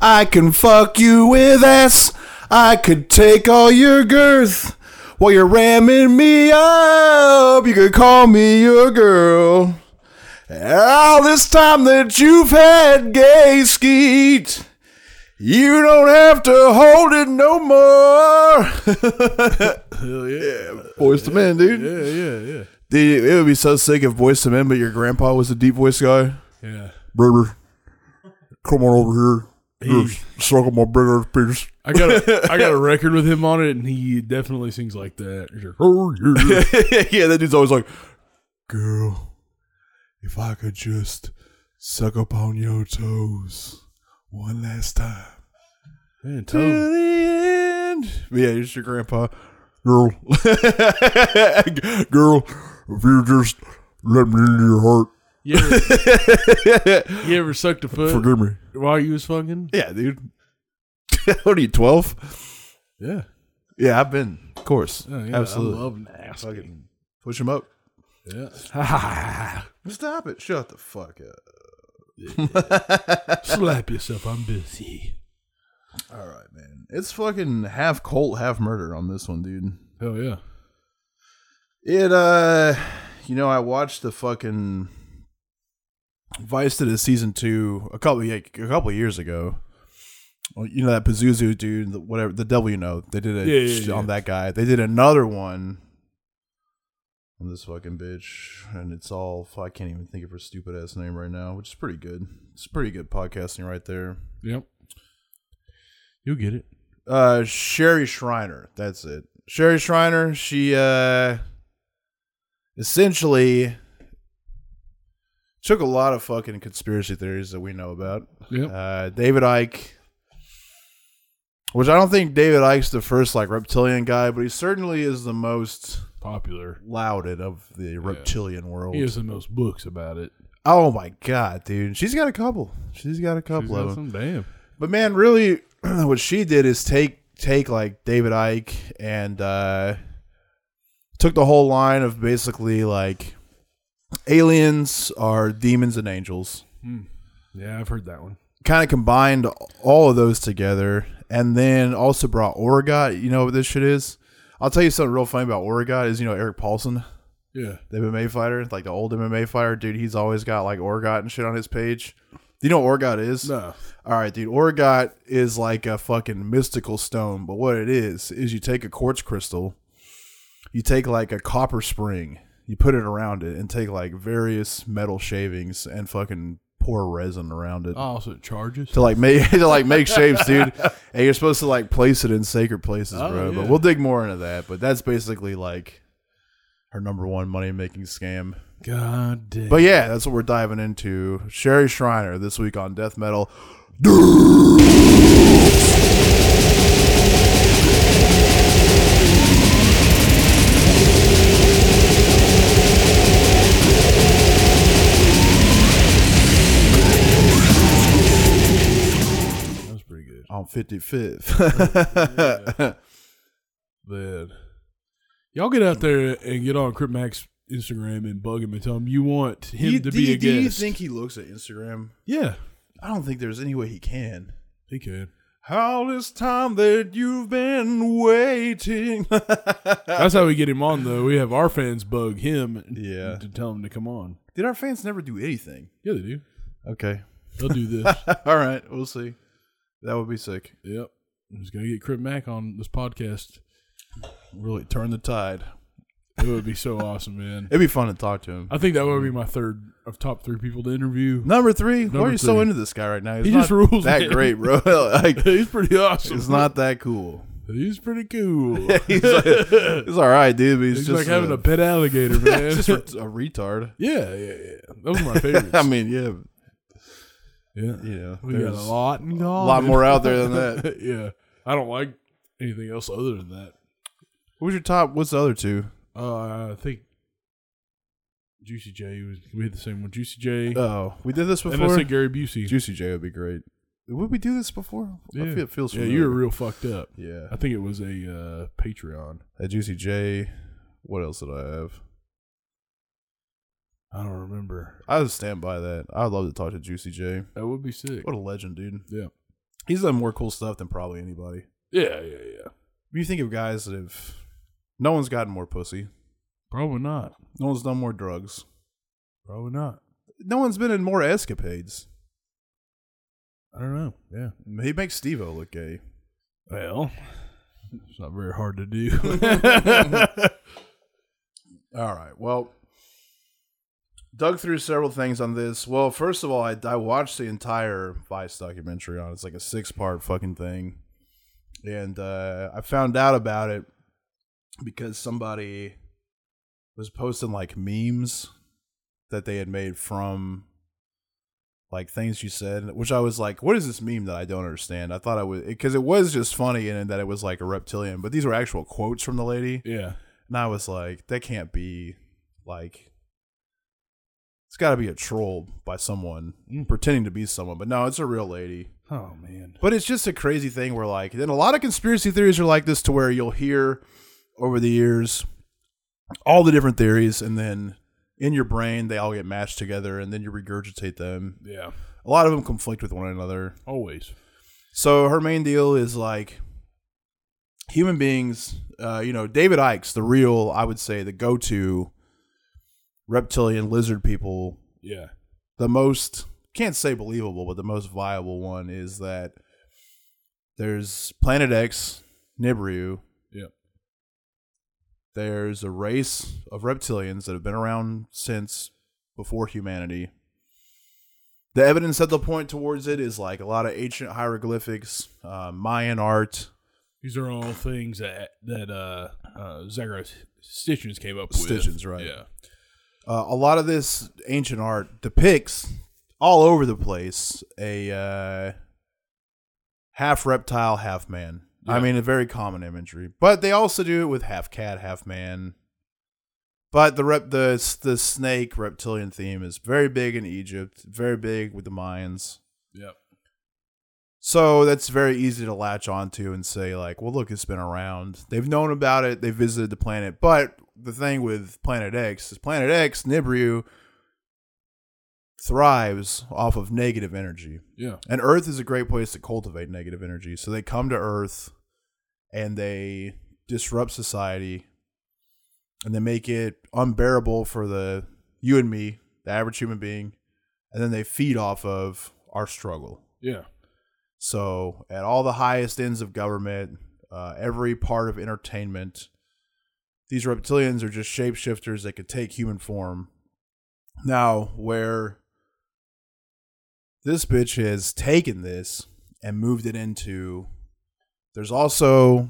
I can fuck you with ass. I could take all your girth while you're ramming me up. You could call me your girl. All this time that you've had gay skeet, you don't have to hold it no more. Hell yeah. Boyz II Men, dude. Yeah, yeah, yeah. Dude, it would be so sick if Boyz II Men, but your grandpa was a deep voice guy. Yeah. Brother, come on over here. Suck on my ass penis. I got a, I got a record with him on it, and he definitely sings like that. Like, "Oh, yeah." yeah, that dude's always like, girl, if I could just suck up on your toes one last time. Man, To the end. But yeah, it's your grandpa. Girl. girl, if you just let me into your heart, you ever, you ever sucked a foot forgive me. while you was fucking? Yeah, dude. what are you, 12? Yeah. Yeah, I've been. Of course. Oh, yeah, Absolutely. I love nasty. Fucking push him up. Yeah. Stop it. Shut the fuck up. Slap yourself. I'm busy. All right, man. It's fucking half cult, half murder on this one, dude. Hell yeah. It, uh, you know, I watched the fucking Vice did a season two a couple, yeah, a couple of years ago. Well, you know that Pazuzu dude, the- whatever the devil you know. They did a Yeah, yeah, yeah. on that guy. They did another one on this fucking bitch, and it's all I can't even think of her stupid ass name right now, which is pretty good. It's pretty good podcasting right there. Yep. You'll get it. Uh, Sherry Shriner. That's it. Sherry Shriner. She uh, essentially took a lot of fucking conspiracy theories that we know about. Yep. Uh, David Icke, which I don't think David Icke's the first like reptilian guy, but he certainly is the most Popular. lauded of the reptilian world. He has the most books about it. Oh my god, dude! She's got a couple. She's got a She's couple of got them. some damn. But man, really, what she did is take take like David Icke and uh, took the whole line of basically like aliens are demons and angels. Hmm. Yeah, I've heard that one. Kind of combined all of those together, and then also brought orgonite. You know what this shit is? I'll tell you something real funny about orgonite is you know Erik Paulson, Yeah. the MMA fighter, like the old MMA fighter, dude. He's always got like orgonite and shit on his page. Do you know what orgonite is? No. All right, dude. orgonite is like a fucking mystical stone, but what it is is you take a quartz crystal, you take like a copper spring, you put it around it, and take like various metal shavings and fucking pour resin around it Oh, so it charges? to like make to like make shapes, dude. And you're supposed to like place it in sacred places, Oh, bro. But we'll dig more into that. But that's basically like her number one money making scam. God damn. But yeah, that's what we're diving into. Sherry Shriner this week on Death Metal. on 55th. Man. Y'all get out there and get on Crip Mac's Instagram and bug him and tell him you want him You- to be you, a do you think he looks at Instagram? yeah, I don't think there's any way he can. he can. How this time that you've been waiting. That's how we get him on, though. We have our fans bug him Yeah. to tell him to come on. Did our fans never do anything? Yeah, they do. Okay. They'll do this. All right. We'll see. That would be sick. yep. I'm just going to get Crip Mac on this podcast. Really turn the tide. It would be so awesome, man. It'd be fun to talk to him. I think that would be my third of top three people to interview. Number three. why are you so into this guy right now? He's He not just rules, That man. great, bro. like, He's pretty awesome. it's not that cool. He's pretty cool. he's, like, he's all right, dude. He's, He's just like having a pet alligator, man. just a retard. yeah, yeah, yeah. Those are my favorites. I mean, yeah, yeah. you know, We got a there's lot in common. a lot more out there than that. yeah. I don't like anything else other than that. What was your top? What's the other two? Uh, I think Juicy J was we had the same one. Juicy J Oh, we did this before. and I said Gary Busey. Juicy J would be great. Would we do this before? yeah. I feel it feels yeah, familiar. you were real fucked up. Yeah, I think it was a uh, Patreon. that Juicy J. What else did I have? I don't remember. I would stand by that. I would love to talk to Juicy J. That would be sick. What a legend, dude. Yeah. He's done more cool stuff than probably anybody. Yeah, yeah, yeah. When you think of guys that have, no one's gotten more pussy. Probably not. No one's done more drugs. Probably not. No one's been in more escapades. I don't know. Yeah. He makes Steve-O look gay. Well, it's not very hard to do. All right. Well, dug through several things on this. Well, first of all, I, I watched the entire Vice documentary on. it. It's like a six part fucking thing, and uh, I found out about it because somebody was posting like memes that they had made from like things you said, which I was like, "What is this meme that I don't understand?" I thought I was because it was just funny and that it was like a reptilian, but these were actual quotes from the lady. yeah. And I was like, that can't be like it's got to be a troll by someone pretending to be someone, but no, it's a real lady. Oh man. But it's just a crazy thing where like then a lot of conspiracy theories are like this to where you'll hear over the years all the different theories and then in your brain they all get matched together and then you regurgitate them. Yeah. A lot of them conflict with one another. Always. So her main deal is like human beings. Uh, you know, David Icke's the real, I would say, the go-to reptilian lizard people. Yeah. The most can't say believable, but the most viable one is that there's Planet X, Nibiru. Yep. There's a race of reptilians that have been around since before humanity. The evidence that they'll point towards it is like a lot of ancient hieroglyphics, uh, Mayan art, These are all things that that uh uh Zagros Stitchins came up with. Stitchins, right. Yeah. Uh, a lot of this ancient art depicts all over the place a uh, half reptile, half man. I mean, a very common imagery, but they also do it with half cat, half man. But the rep the the snake reptilian theme is very big in Egypt, very big with the Mayans. Yep. So that's very easy to latch onto and say, like, well, look, it's been around. They've known about it. They visited the planet. But the thing with Planet X is Planet X, Nibiru, thrives off of negative energy. Yeah. And Earth is a great place to cultivate negative energy. So they come to Earth and they disrupt society and they make it unbearable for the you and me, the average human being. And then they feed off of our struggle. Yeah. So, at all the highest ends of government, uh, every part of entertainment, these reptilians are just shapeshifters that could take human form. Now, where this bitch has taken this and moved it into, there's also,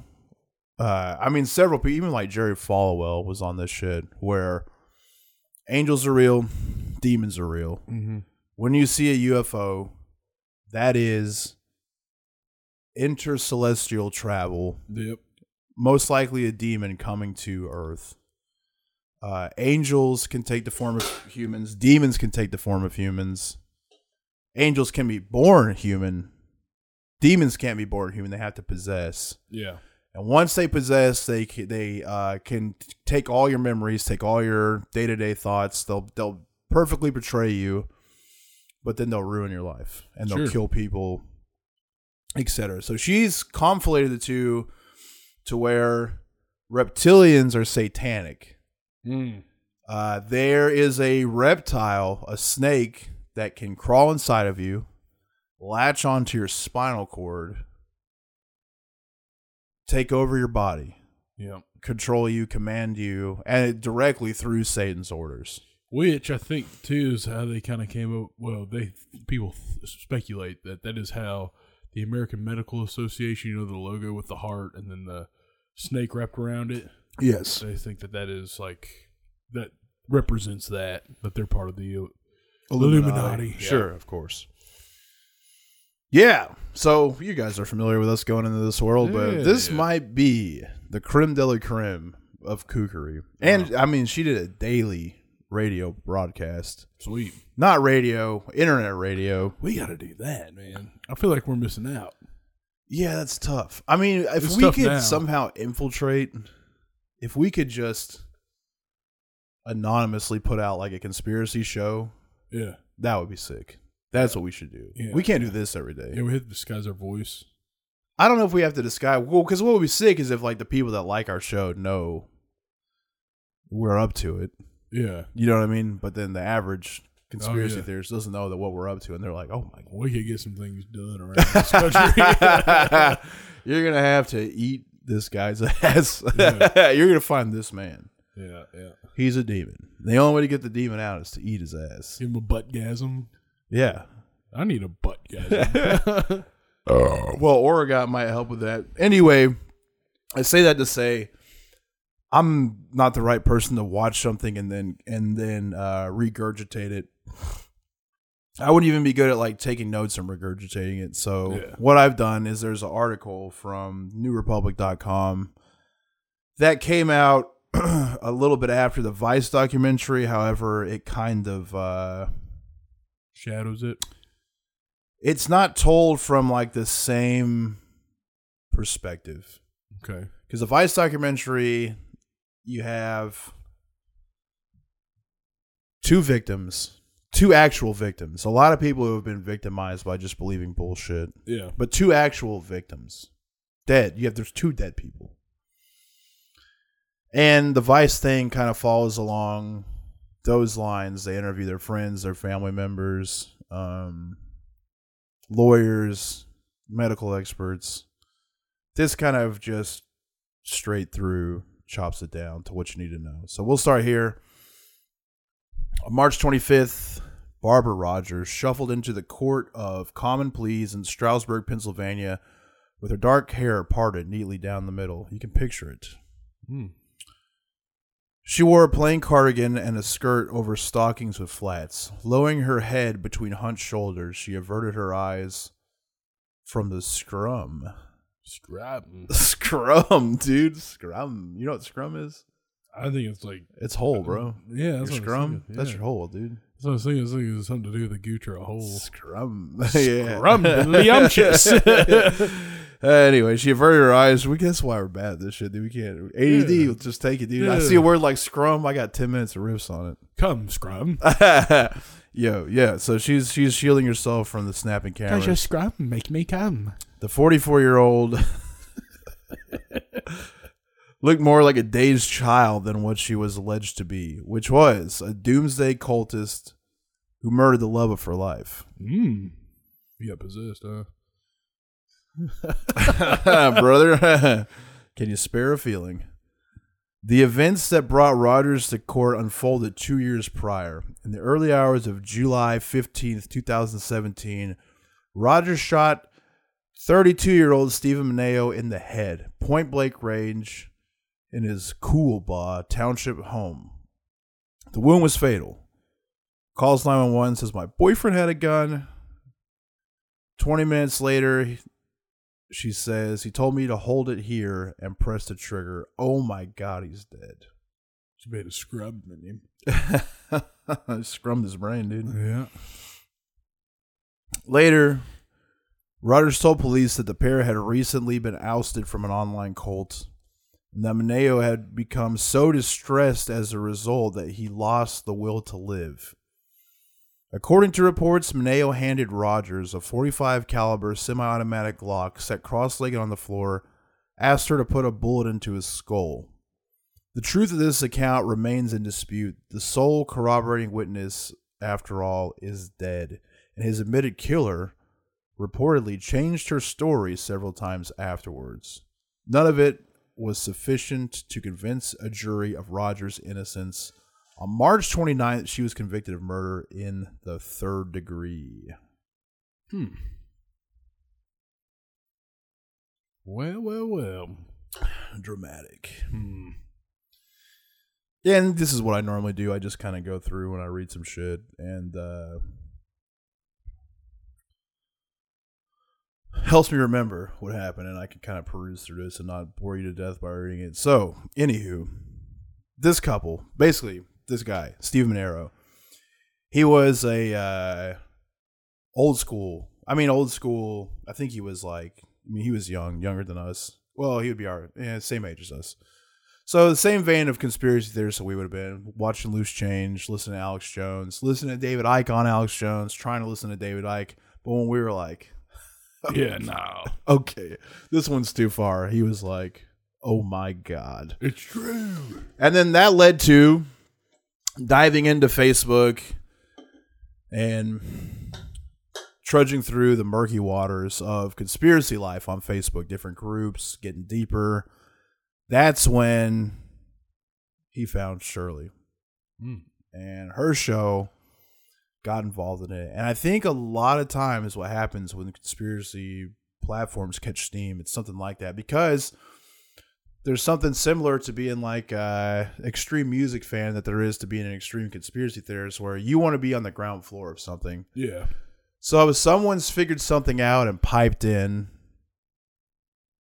uh, I mean, several people, even like Jerry Falwell was on this shit, where angels are real, demons are real Mm-hmm. when you see a UFO, that is intercelestial travel, Yep. Most likely a demon coming to Earth. Uh, angels can take the form of humans, demons can take the form of humans. Angels can be born human, demons can't be born human, they have to possess. Yeah. And once they possess, they they uh, can take all your memories, take all your day to day thoughts. They'll they'll perfectly betray you, but then they'll ruin your life and they'll Sure. kill people, etc. So she's conflated the two to where reptilians are satanic. Mm. Uh, there is a reptile, a snake that can crawl inside of you, latch onto your spinal cord, take over your body, Yep. control you, command you, and it directly through Satan's orders. Which I think too is how they kind of came up. Well, they people speculate that that is how the American Medical Association, you know, the logo with the heart and then the snake wrapped around it. Yes. They think that that is like that represents that that they're part of the uh, Illuminati. Sure, of course. Yeah. So you guys are familiar with us going into this world, but Yeah, this yeah. might be the creme de la creme of kookery. And I mean, she did it daily radio broadcast. Sweet. Not radio, internet radio. We got to do that, man. I feel like we're missing out. Yeah, that's tough. I mean, if It's we could now. somehow infiltrate, if we could just anonymously put out like a conspiracy show, Yeah. that would be sick. That's what we should do. Yeah. We can't do this every day. Yeah, we have to disguise our voice. I don't know if we have to disguise. Well, because what would be sick is if like the people that like our show know we're up to it. Yeah. You know what I mean? But then the average oh, conspiracy Oh, yeah. theorist doesn't know that what we're up to, and they're like, "Oh my God. We could get some things done around this country. You're gonna have to eat this guy's ass. Yeah. You're gonna find this man. yeah, yeah. He's a demon. The only way to get the demon out is to eat his ass. Give him a butt gasm. Yeah. I need a butt gasm. Uh, well, Oregon might help with that. Anyway, I say that to say I'm not the right person to watch something and then and then uh, regurgitate it. I wouldn't even be good at like taking notes and regurgitating it. So Yeah. what I've done is there's an article from newrepublic.com that came out a little bit after the Vice documentary. However, it kind of uh, Shadows it. it's not told from like the same perspective. Okay. Because the Vice documentary, you have two victims, two actual victims. A lot of people who have been victimized by just believing bullshit, Yeah. but two actual victims, dead. You have there's two dead people, and the Vice thing kind of follows along those lines. They interview their friends, their family members, um, lawyers, medical experts. This kind of just straight through chops it down to what you need to know. So we'll start here. On March 25th, Barbara Rogers shuffled into the court of common pleas in Stroudsburg, Pennsylvania, with her dark hair parted neatly down the middle. You can picture it. Hmm. She wore a plain cardigan and a skirt over stockings with flats. Lowering her head between hunched shoulders, she averted her eyes from the scrum. Scrap. Scrum, dude. Scrum. You know what scrum is? I think it's like It's hole, bro. yeah. That's was scrum. thinking. That's your hole, dude. So I was thinking. I was thinking something to do with the gooch or a hole. Scrum. yeah. Uh, anyway, she averted her eyes. We guess why we're bad at this shit, dude. We can't. ADD, Yeah. will just take it, dude. I see a word like scrum. I got ten minutes of riffs on it. Come, scrum. It. Yo, yeah. So she's she's shielding herself from the snapping camera. scrum make me come. The 44 year old looked more like a dazed child than what she was alleged to be, which was a doomsday cultist who murdered the love of her life. Hmm. You got possessed, huh? Brother, can you spare a feeling? The events that brought Rogers to court unfolded two years prior. In the early hours of July 15th, 2017, Rogers shot 32 year old Stephen Mineo in the head, point blank range, in his Coolbaugh Township home. The wound was fatal. Calls 911, says, My boyfriend had a gun. 20 minutes later, she says, He told me to hold it here and press the trigger. Oh my God, he's dead. She made a scrub in him. Scrummed his brain, dude. Yeah. Later, Rogers told police that the pair had recently been ousted from an online cult, and that Mineo had become so distressed as a result that he lost the will to live. According to reports, Mineo handed Rogers a 45 caliber semi-automatic Glock set cross-legged on the floor, asked her to put a bullet into his skull. The truth of this account remains in dispute. The sole corroborating witness, after all, is dead, and his admitted killer reportedly changed her story several times afterwards. None of it was sufficient to convince a jury of Rogers' innocence. On March 29th, she was convicted of murder in the third degree. Hmm. Well, well, well. Dramatic. Hmm. Yeah, and this is what I normally do. I just kind of go through when I read some shit and uh helps me remember what happened and I can kind of peruse through this and not bore you to death by reading it. So, anywho, this couple, basically this guy, Steve Monero, he was a uh old school. I mean old school. I think he was like I mean he was young, younger than us. Well, he would be our yeah, same age as us. So the same vein of conspiracy theorists that we would have been watching Loose Change, listening to Alex Jones, listening to David Icke on Alex Jones, trying to listen to David Icke. But when we were like, Yeah, no. okay, this one's too far, he was like, oh my god. It's true. And then that led to diving into Facebook and trudging through the murky waters of conspiracy life on Facebook, different groups, getting deeper. That's when he found Shirley. Mm. And her show got involved in it. And I think a lot of times what happens when conspiracy platforms catch steam, it's something like that because there's something similar to being like a extreme music fan that there is to being an extreme conspiracy theorist where you want to be on the ground floor of something. Yeah. So if someone's figured something out and piped in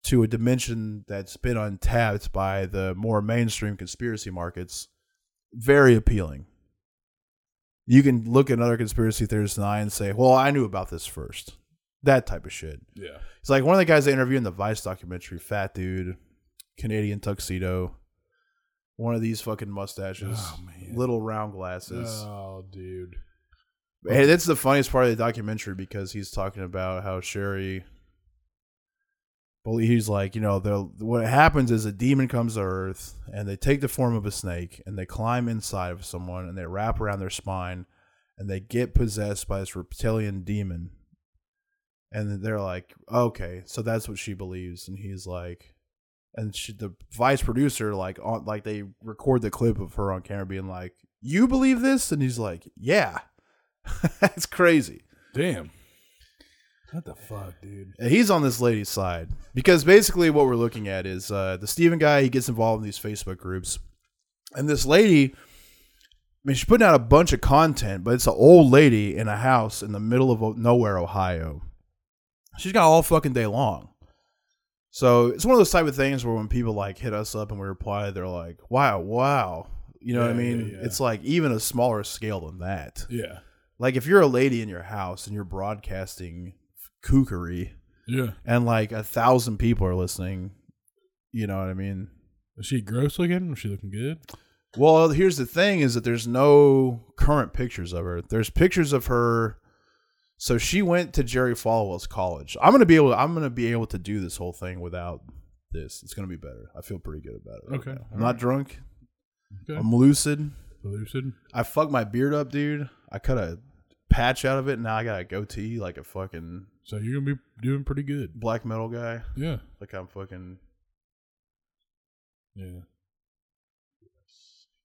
to a dimension that's been untapped by the more mainstream conspiracy markets, very appealing. You can look at other conspiracy theorists and I and say, "Well, I knew about this first. That type of shit. Yeah. It's like one of the guys they interviewed in the Vice documentary, fat dude, Canadian tuxedo, one of these fucking mustaches, Oh, little round glasses. Oh, dude. Hey, that's the funniest part of the documentary because he's talking about how Sherry. He's like, you know, what happens is a demon comes to Earth and they take the form of a snake and they climb inside of someone and they wrap around their spine and they get possessed by this reptilian demon. And they're like, okay, so that's what she believes, and he's like, and she, the vice producer like on like they record the clip of her on camera being like, you believe this, and he's like, yeah. That's crazy. Damn. What the fuck, dude? And he's on this lady's side because basically what we're looking at is uh, the Steven guy. He gets involved in these Facebook groups, and this lady. I mean, she's putting out a bunch of content, but it's an old lady in a house in the middle of nowhere, Ohio. She's got all fucking day long. So it's one of those type of things where when people like hit us up and we reply, they're like, "Wow, wow," you know what I mean? yeah, yeah. It's like even a smaller scale than that. Yeah. Like if you're a lady in your house and you're broadcasting kookery Yeah. and like a thousand people are listening, you know what I mean? Is she gross looking? Is she looking good? Well, here's the thing is that there's no current pictures of her. There's pictures of her so she went to Jerry Falwell's college. I'm going to be able I'm to be able to do this whole thing without this. It's going to be better. I feel pretty good about it. right Okay. now. I'm not drunk. Okay. I'm lucid. Lucid. I fucked my beard up, dude. I cut a patch out of it. Now I got a goatee like a fucking So you're gonna be doing pretty good. black metal guy. Yeah. Like I'm fucking Yeah.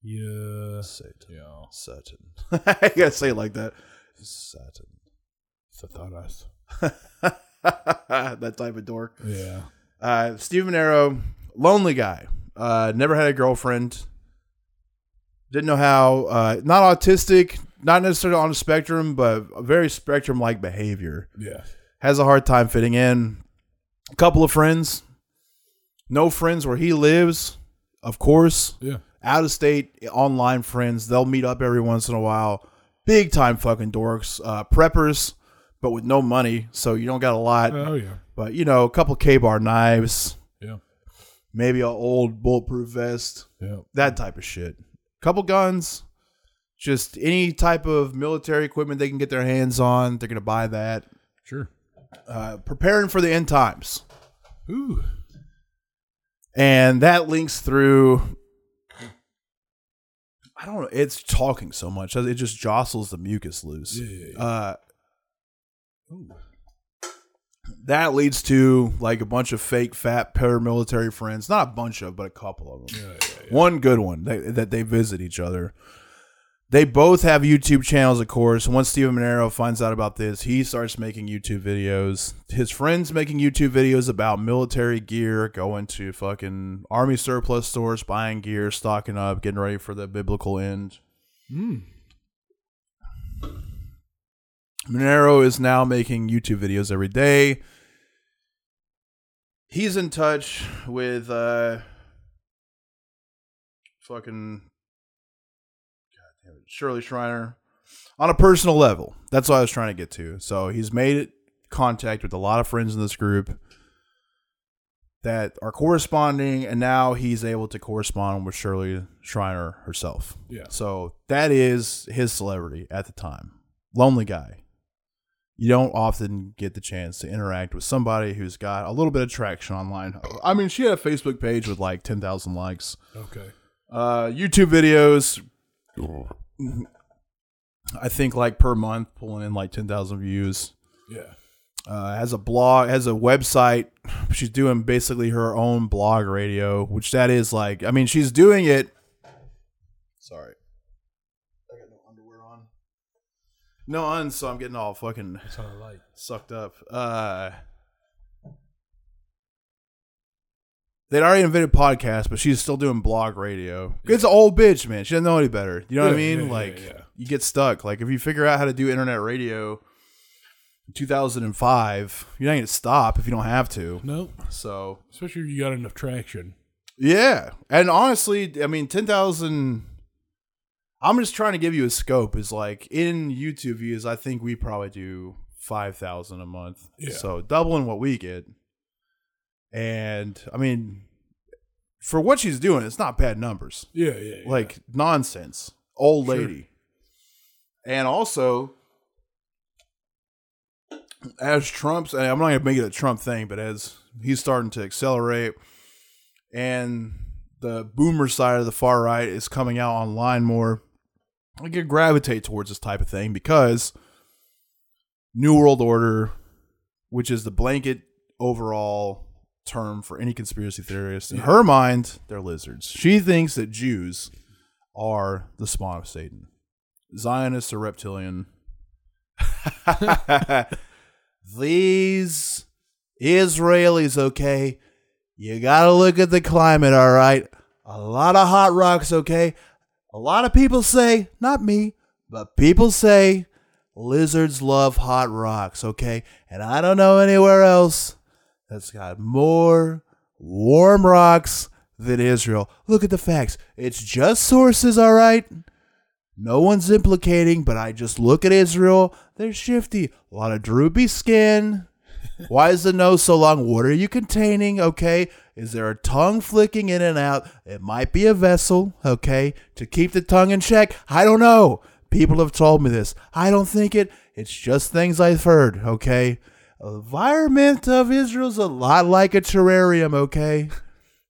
Yeah. Satan. Yeah. Satan. I gotta say it like that. Satan. Satanas. that type of dork. Yeah. Uh, Steve Monero, lonely guy. Uh, never had a girlfriend. Didn't know how. Uh, not autistic, not necessarily on the spectrum, but a very spectrum like behavior. Yeah. Has a hard time fitting in. A couple of friends. No friends where he lives, of course. Yeah. Out of state online friends. They'll meet up every once in a while. Big time fucking dorks. Uh, preppers, but with no money, so you don't got a lot. Oh yeah. But you know, a couple K bar knives, Yeah. maybe an old bulletproof vest, Yeah. that type of shit. Couple guns, just any type of military equipment they can get their hands on, they're gonna buy that. Sure. Uh, preparing for the end times, Ooh. and that links through. I don't know. It's talking so much it just jostles the mucus loose. Yeah. yeah, yeah. Uh, Ooh. that leads to like a bunch of fake fat paramilitary friends. Not a bunch of, but a couple of them. Yeah. Yeah. yeah. One good one they, that they visit each other. They both have YouTube channels, of course. Once Steven Monero finds out about this, he starts making YouTube videos. His friends making YouTube videos about military gear, going to fucking army surplus stores, buying gear, stocking up, getting ready for the biblical end. Mm. Monero is now making YouTube videos every day. He's in touch with uh fucking God damn it, Shirley Shriner on a personal level. That's what I was trying to get to. So he's made contact with a lot of friends in this group. that are corresponding, and now he's able to correspond with Shirley Shriner herself. Yeah. So that is his celebrity at the time. Lonely guy. You don't often get the chance to interact with somebody who's got a little bit of traction online. I mean, she had a Facebook page with like 10,000 likes. Okay. Uh, YouTube videos, I think like per month, pulling in like 10,000 views. Yeah. Uh, has a blog, has a website. She's doing basically her own blog radio, which that is like, I mean, she's doing it. Sorry. I got no underwear on. No uns, so I'm getting all fucking That's what I like. sucked up. Uh, they'd already invented podcasts, but she's still doing blog radio. It's an old bitch, man. She doesn't know any better. You know what I Yeah, mean? yeah, like, yeah, you get stuck. Like, if you figure out how to do internet radio in 2005, you're not going to stop if you don't have to. Nope. So, Especially if you got enough traction. yeah. And honestly, I mean, 10,000. I'm just trying to give you a scope. Is like in YouTube views, I think we probably do 5,000 a month. Yeah. So doubling what we get. And I mean, for what she's doing, it's not bad numbers. Yeah, yeah. yeah. Like nonsense. Old Sure. lady. And also, as Trump's, and I'm not going to make it a Trump thing, but as he's starting to accelerate and the boomer side of the far right is coming out online more, I could gravitate towards this type of thing because New World Order, which is the blanket overall term for any conspiracy theorist, in her mind, they're lizards. She thinks that Jews are the spawn of Satan. Zionists are reptilian. These Israelis, okay? You gotta look at the climate, all right? A lot of hot rocks, okay? A lot of people say, not me, but people say lizards love hot rocks, okay? And I don't know anywhere else that's got more warm rocks than Israel. Look at the facts. It's just sources, all right? No one's implicating, but I just look at Israel. They're shifty. A lot of droopy skin. Why is the nose so long? What are you containing? Okay. Is there a tongue flicking in and out? It might be a vessel, okay, to keep the tongue in check. I don't know. People have told me this. I don't think it. It's just things I've heard, okay? Environment of Israel's a lot like a terrarium, okay?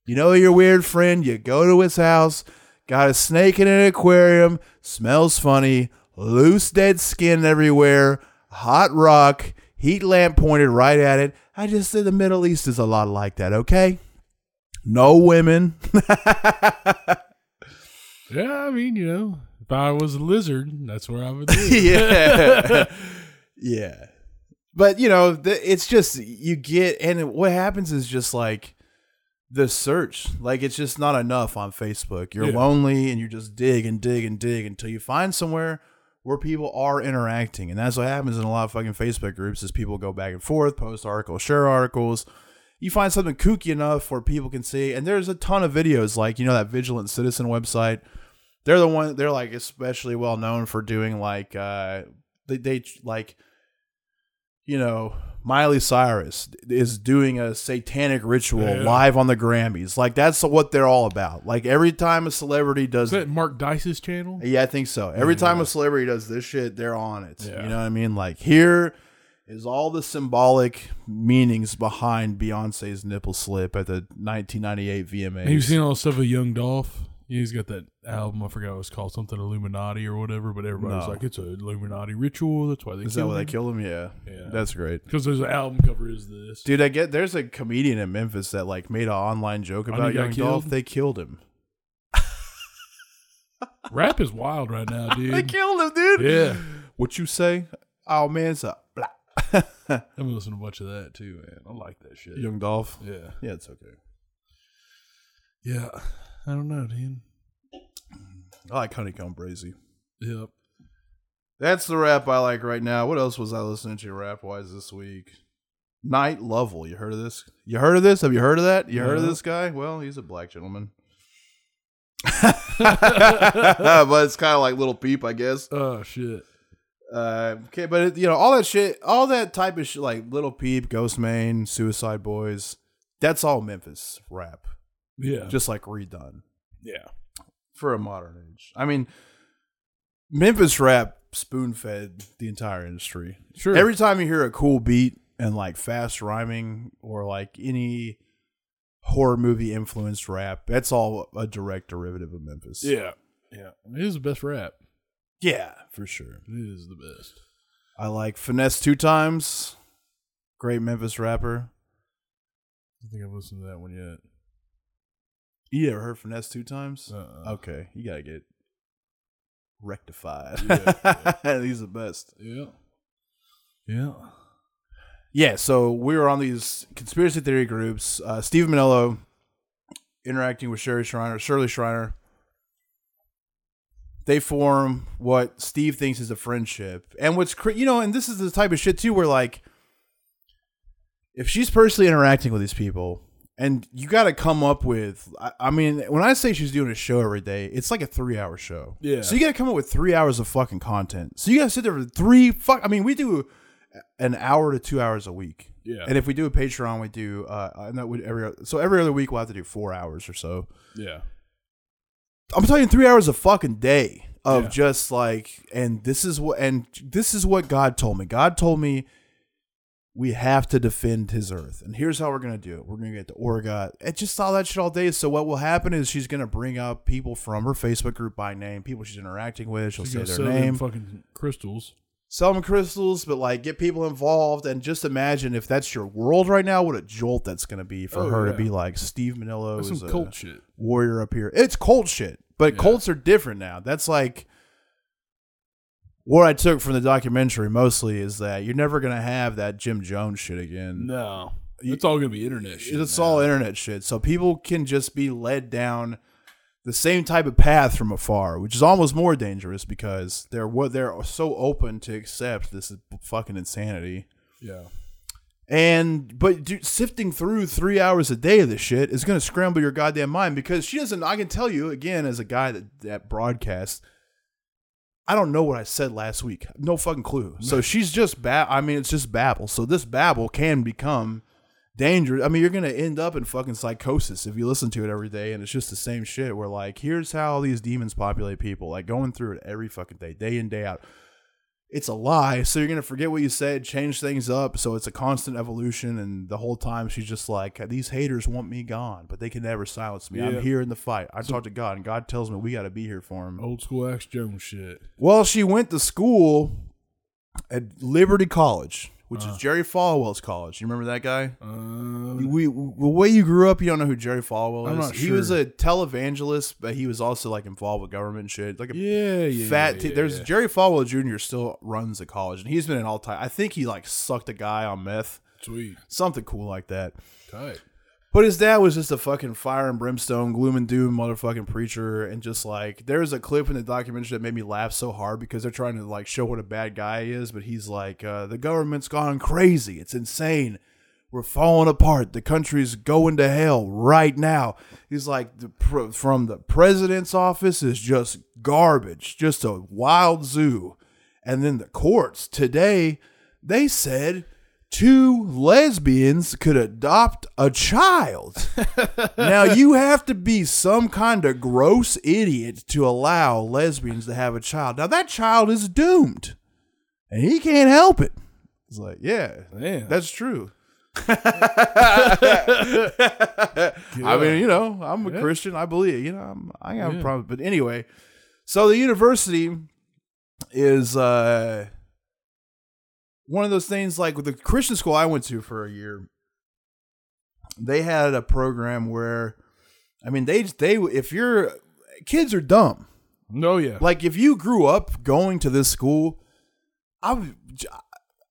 You know your weird friend, you go to his house, got a snake in an aquarium, smells funny, loose dead skin everywhere, hot rock, heat lamp pointed right at it. I just said the Middle East is a lot like that, okay? No women. yeah, I mean, you know, if I was a lizard, that's where I would live. yeah. yeah. But, you know, it's just, you get, and what happens is just like the search. Like, it's just not enough on Facebook. You're Yeah. lonely and you just dig and dig and dig until you find somewhere where people are interacting. And that's what happens in a lot of fucking Facebook groups is people go back and forth, post articles, share articles. You find something kooky enough where people can see, and there's a ton of videos like, you know, that Vigilant Citizen website they're the one they're like especially well known for doing like uh they, they like you know miley cyrus is doing a satanic ritual Yeah. live on the grammys like that's what they're all about like every time a celebrity does Is that Mark Dice's channel? yeah i think so every time a celebrity does this shit they're on it Yeah. you know what i mean like here is all the symbolic meanings behind beyonce's nipple slip at the 1998 vmas Have you seen all the stuff with Young Dolph? He's got that album. I forgot what it's called, something Illuminati or whatever. But everybody's No. like, it's an Illuminati ritual. That's why they is that killed why they him. killed him yeah Yeah. that's great Because there's an album cover is this. Dude, I get there's a comedian in Memphis that like made an online joke Oh, about got Young Dolph. killed? They killed him. Rap is wild right now, dude. They dude. killed him, dude. yeah. What you say? Oh man, it's a blah. I've been listening to a bunch of that too, man. I like that shit. Young Dolph. Yeah. Yeah, it's okay. Yeah. I don't know, dude. I like Honeycomb Brazy. Yep. That's the rap I like right now. What else was I listening to rap wise this week? Night Lovell. You heard of this? You heard of this? Have you heard of that? You heard of this guy? Well, he's a black gentleman. but it's kind of like Little Peep, I guess. Oh shit. Uh, okay, but it, you know all that shit, all that type of shit, like Little Peep, Ghostemane, Suicide Boys. That's all Memphis rap, Yeah. just like redone yeah. for a modern age. I mean, Memphis rap spoon fed the entire industry. Sure. Every time you hear a cool beat and like fast rhyming or like any horror movie influenced rap, that's all a direct derivative of Memphis. yeah. Yeah. It is the best rap. Yeah, for sure. It is the best. I like Finesse2Tymes. Great Memphis rapper. I don't think I've listened to that one yet. You ever heard Finesse2Tymes? Uh-uh. Okay, you gotta get rectified. Yeah, He's the best. Yeah. Yeah. Yeah, so we were on these conspiracy theory groups. Uh, Steve Manello interacting with Sherry Shriner, Shirley Shriner. They form what Steve thinks is a friendship, and what's cra- you know, and this is the type of shit too, where like, if she's personally interacting with these people, and you got to come up with, I, I mean, when I say she's doing a show every day, it's like a three-hour show. Yeah. So you got to come up with three hours of fucking content. So you got to sit there for three fuck. I mean, we do an hour to two hours a week. Yeah. And if we do a Patreon, we do uh, and that would every so every other week we'll have to do four hours or so. Yeah. I'm talking three hours a fucking day of Yeah. just like, and this is what, and this is what God told me. God told me we have to defend His earth, and here's how we're gonna do it. We're gonna get to Oregon. It just saw that shit all day. So what will happen is she's gonna bring up people from her Facebook group by name, people she's interacting with. She'll She's say their sell them name, fucking crystals. sell them crystals, but like get people involved and just imagine if that's your world right now, what a jolt that's going to be for Oh, her yeah. to be like Steve Manillo That's is some a cult shit. warrior up here. It's cult shit, but Yeah. cults are different now. That's like what I took from the documentary mostly is that you're never going to have that Jim Jones shit again. No. It's all gonna be internet shit. It's now. all internet shit. So people can just be led down the same type of path from afar, which is almost more dangerous because they're what they're so open to accept this is fucking insanity. Yeah. And but dude, sifting through three hours a day of this shit is going to scramble your goddamn mind because she doesn't. I can tell you again, as a guy that that broadcasts, I don't know what I said last week. No fucking clue. So she's just bab. I mean, it's just babble. So this babble can become dangerous. I mean, you're going to end up in fucking psychosis if you listen to it every day, and it's just the same shit. Where like, here's how these demons populate people, like going through it every fucking day, day in day out it's a lie. So you're gonna forget what you said, change things up. So it's a constant evolution, and the whole time she's just like, these haters want me gone, but they can never silence me. Yeah. I'm here in the fight. I talk to God, and God tells me we got to be here for him. Old school Alex Jones shit. Well, she went to school at Liberty College, which Uh. is Jerry Falwell's college. You remember that guy? Um, We, the way you grew up, you don't know who Jerry Falwell is. I'm not He was a televangelist, but he was also like involved with government shit. Like a yeah, yeah. fat. t- yeah, there's yeah. Jerry Falwell Jr. still runs the college, and he's been in all time. I think he like sucked a guy on meth, sweet. something cool like that. Tight. But his dad was just a fucking fire and brimstone, gloom and doom motherfucking preacher, and just like there's a clip in the documentary that made me laugh so hard because they're trying to like show what a bad guy he is, but he's like, uh, the government's gone crazy, it's insane. We're falling apart. The country's going to hell right now. He's like, the from the president's office is just garbage, just a wild zoo. And then the courts today, they said two lesbians could adopt a child. now you have to be some kind of gross idiot to allow lesbians to have a child. Now that child is doomed, and he can't help it. It's like, yeah, that's true. I mean, you know, I'm a Yeah. Christian. I believe, you know, I'm, I have a problem. But anyway, so the university is uh one of those things like with the Christian school I went to for a year. They had a program where, I mean, they they if you're kids are dumb. No, yeah. Like if you grew up going to this school, I would,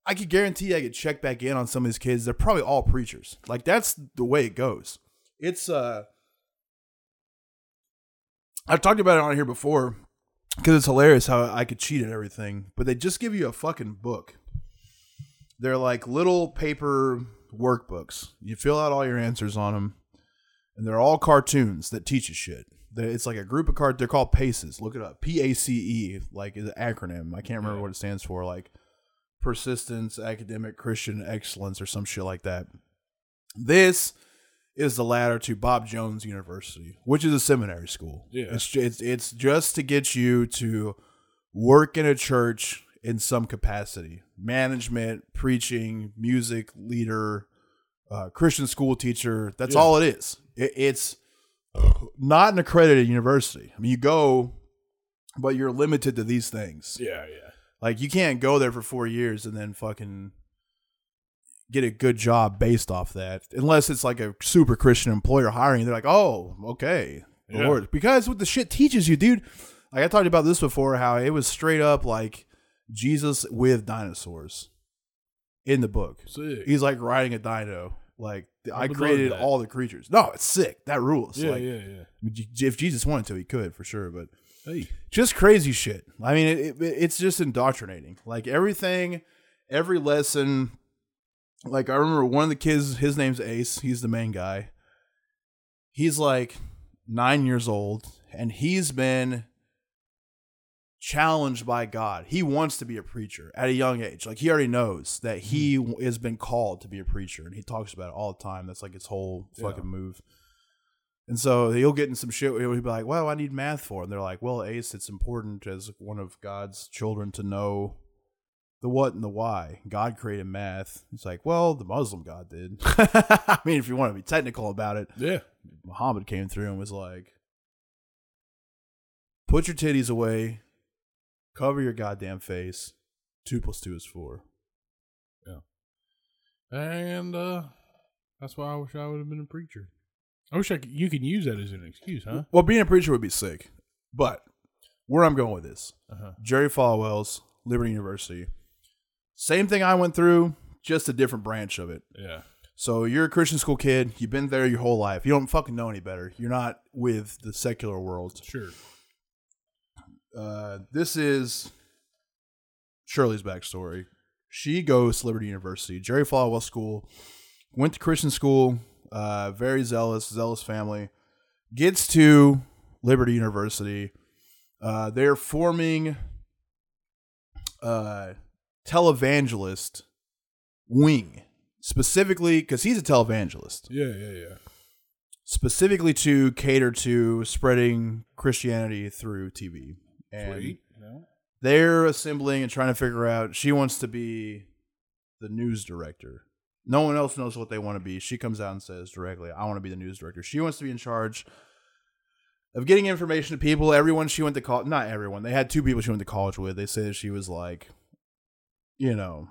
I could guarantee I could check back in on some of these kids. They're probably all preachers. Like that's the way it goes. It's uh I've talked about it on here before because it's hilarious how I could cheat at everything. But they just give you a fucking book. They're like little paper workbooks. You fill out all your answers on them, and they're all cartoons that teach you shit. It's like a group of cards. They're called PACEs. Look it up. P A C E, like is an acronym. I can't remember what it stands for. Like persistence, academic, Christian excellence, or some shit like that. This is the ladder to Bob Jones University, which is a seminary school. Yeah. It's it's it's just to get you to work in a church in some capacity. Management, preaching, music leader, uh, Christian school teacher. That's Yeah. all it is. It, it's not an accredited university. I mean, you go, but you're limited to these things. Yeah, yeah. Like you can't go there for four years and then fucking get a good job based off that, unless it's like a super Christian employer hiring. They're like, oh, okay, Yeah. Lord, because what the shit teaches you, dude. Like I talked about this before, how it was straight up like Jesus with dinosaurs in the book. Sick. He's like riding a dino. Like I, love created all the creatures. No, it's sick. That rules. yeah, like, yeah, yeah. If Jesus wanted to, he could for sure. But Hey, just crazy shit. I mean, it, it, it's just indoctrinating. Like everything, every lesson. Like I remember one of the kids. His name's Ace. He's the main guy. He's like nine years old, and he's been challenged by God. He wants to be a preacher at a young age. Like he already knows that he hmm. w has been called to be a preacher, and he talks about it all the time. That's like his whole Yeah. fucking move. And so he'll get in some shit. where He'll be like, "Well, I need math for," it. and they're like, "Well, Ace, it's important as one of God's children to know the what and the why. God created math." It's like, "Well, the Muslim God did." I mean, if you want to be technical about it, yeah. Muhammad came through and was like, "Put your titties away, cover your goddamn face. Two plus two is four. Yeah. And uh that's why I wish I would have been a preacher. I wish I could, you could use that as an excuse, huh? Well, being a preacher would be sick, but where I'm going with this, Uh-huh. Jerry Falwell's Liberty University. Same thing I went through, just a different branch of it. Yeah. So you're a Christian school kid. You've been there your whole life. You don't fucking know any better. You're not with the secular world. Sure. Uh, this is Shirley's backstory. She goes to Liberty University, Jerry Falwell School, went to Christian school, uh, very zealous, zealous family, gets to Liberty University. Uh, they're forming uh, televangelist wing, specifically because he's a televangelist Yeah, yeah, yeah. specifically to cater to spreading Christianity through TV. And Sweet. No? they're assembling and trying to figure out. She wants to be the news director. No one else knows what they want to be. She comes out and says directly, "I want to be the news director." She wants to be in charge of getting information to people. Everyone she went to college, not everyone. They had two people she went to college with. They say that she was like, you know,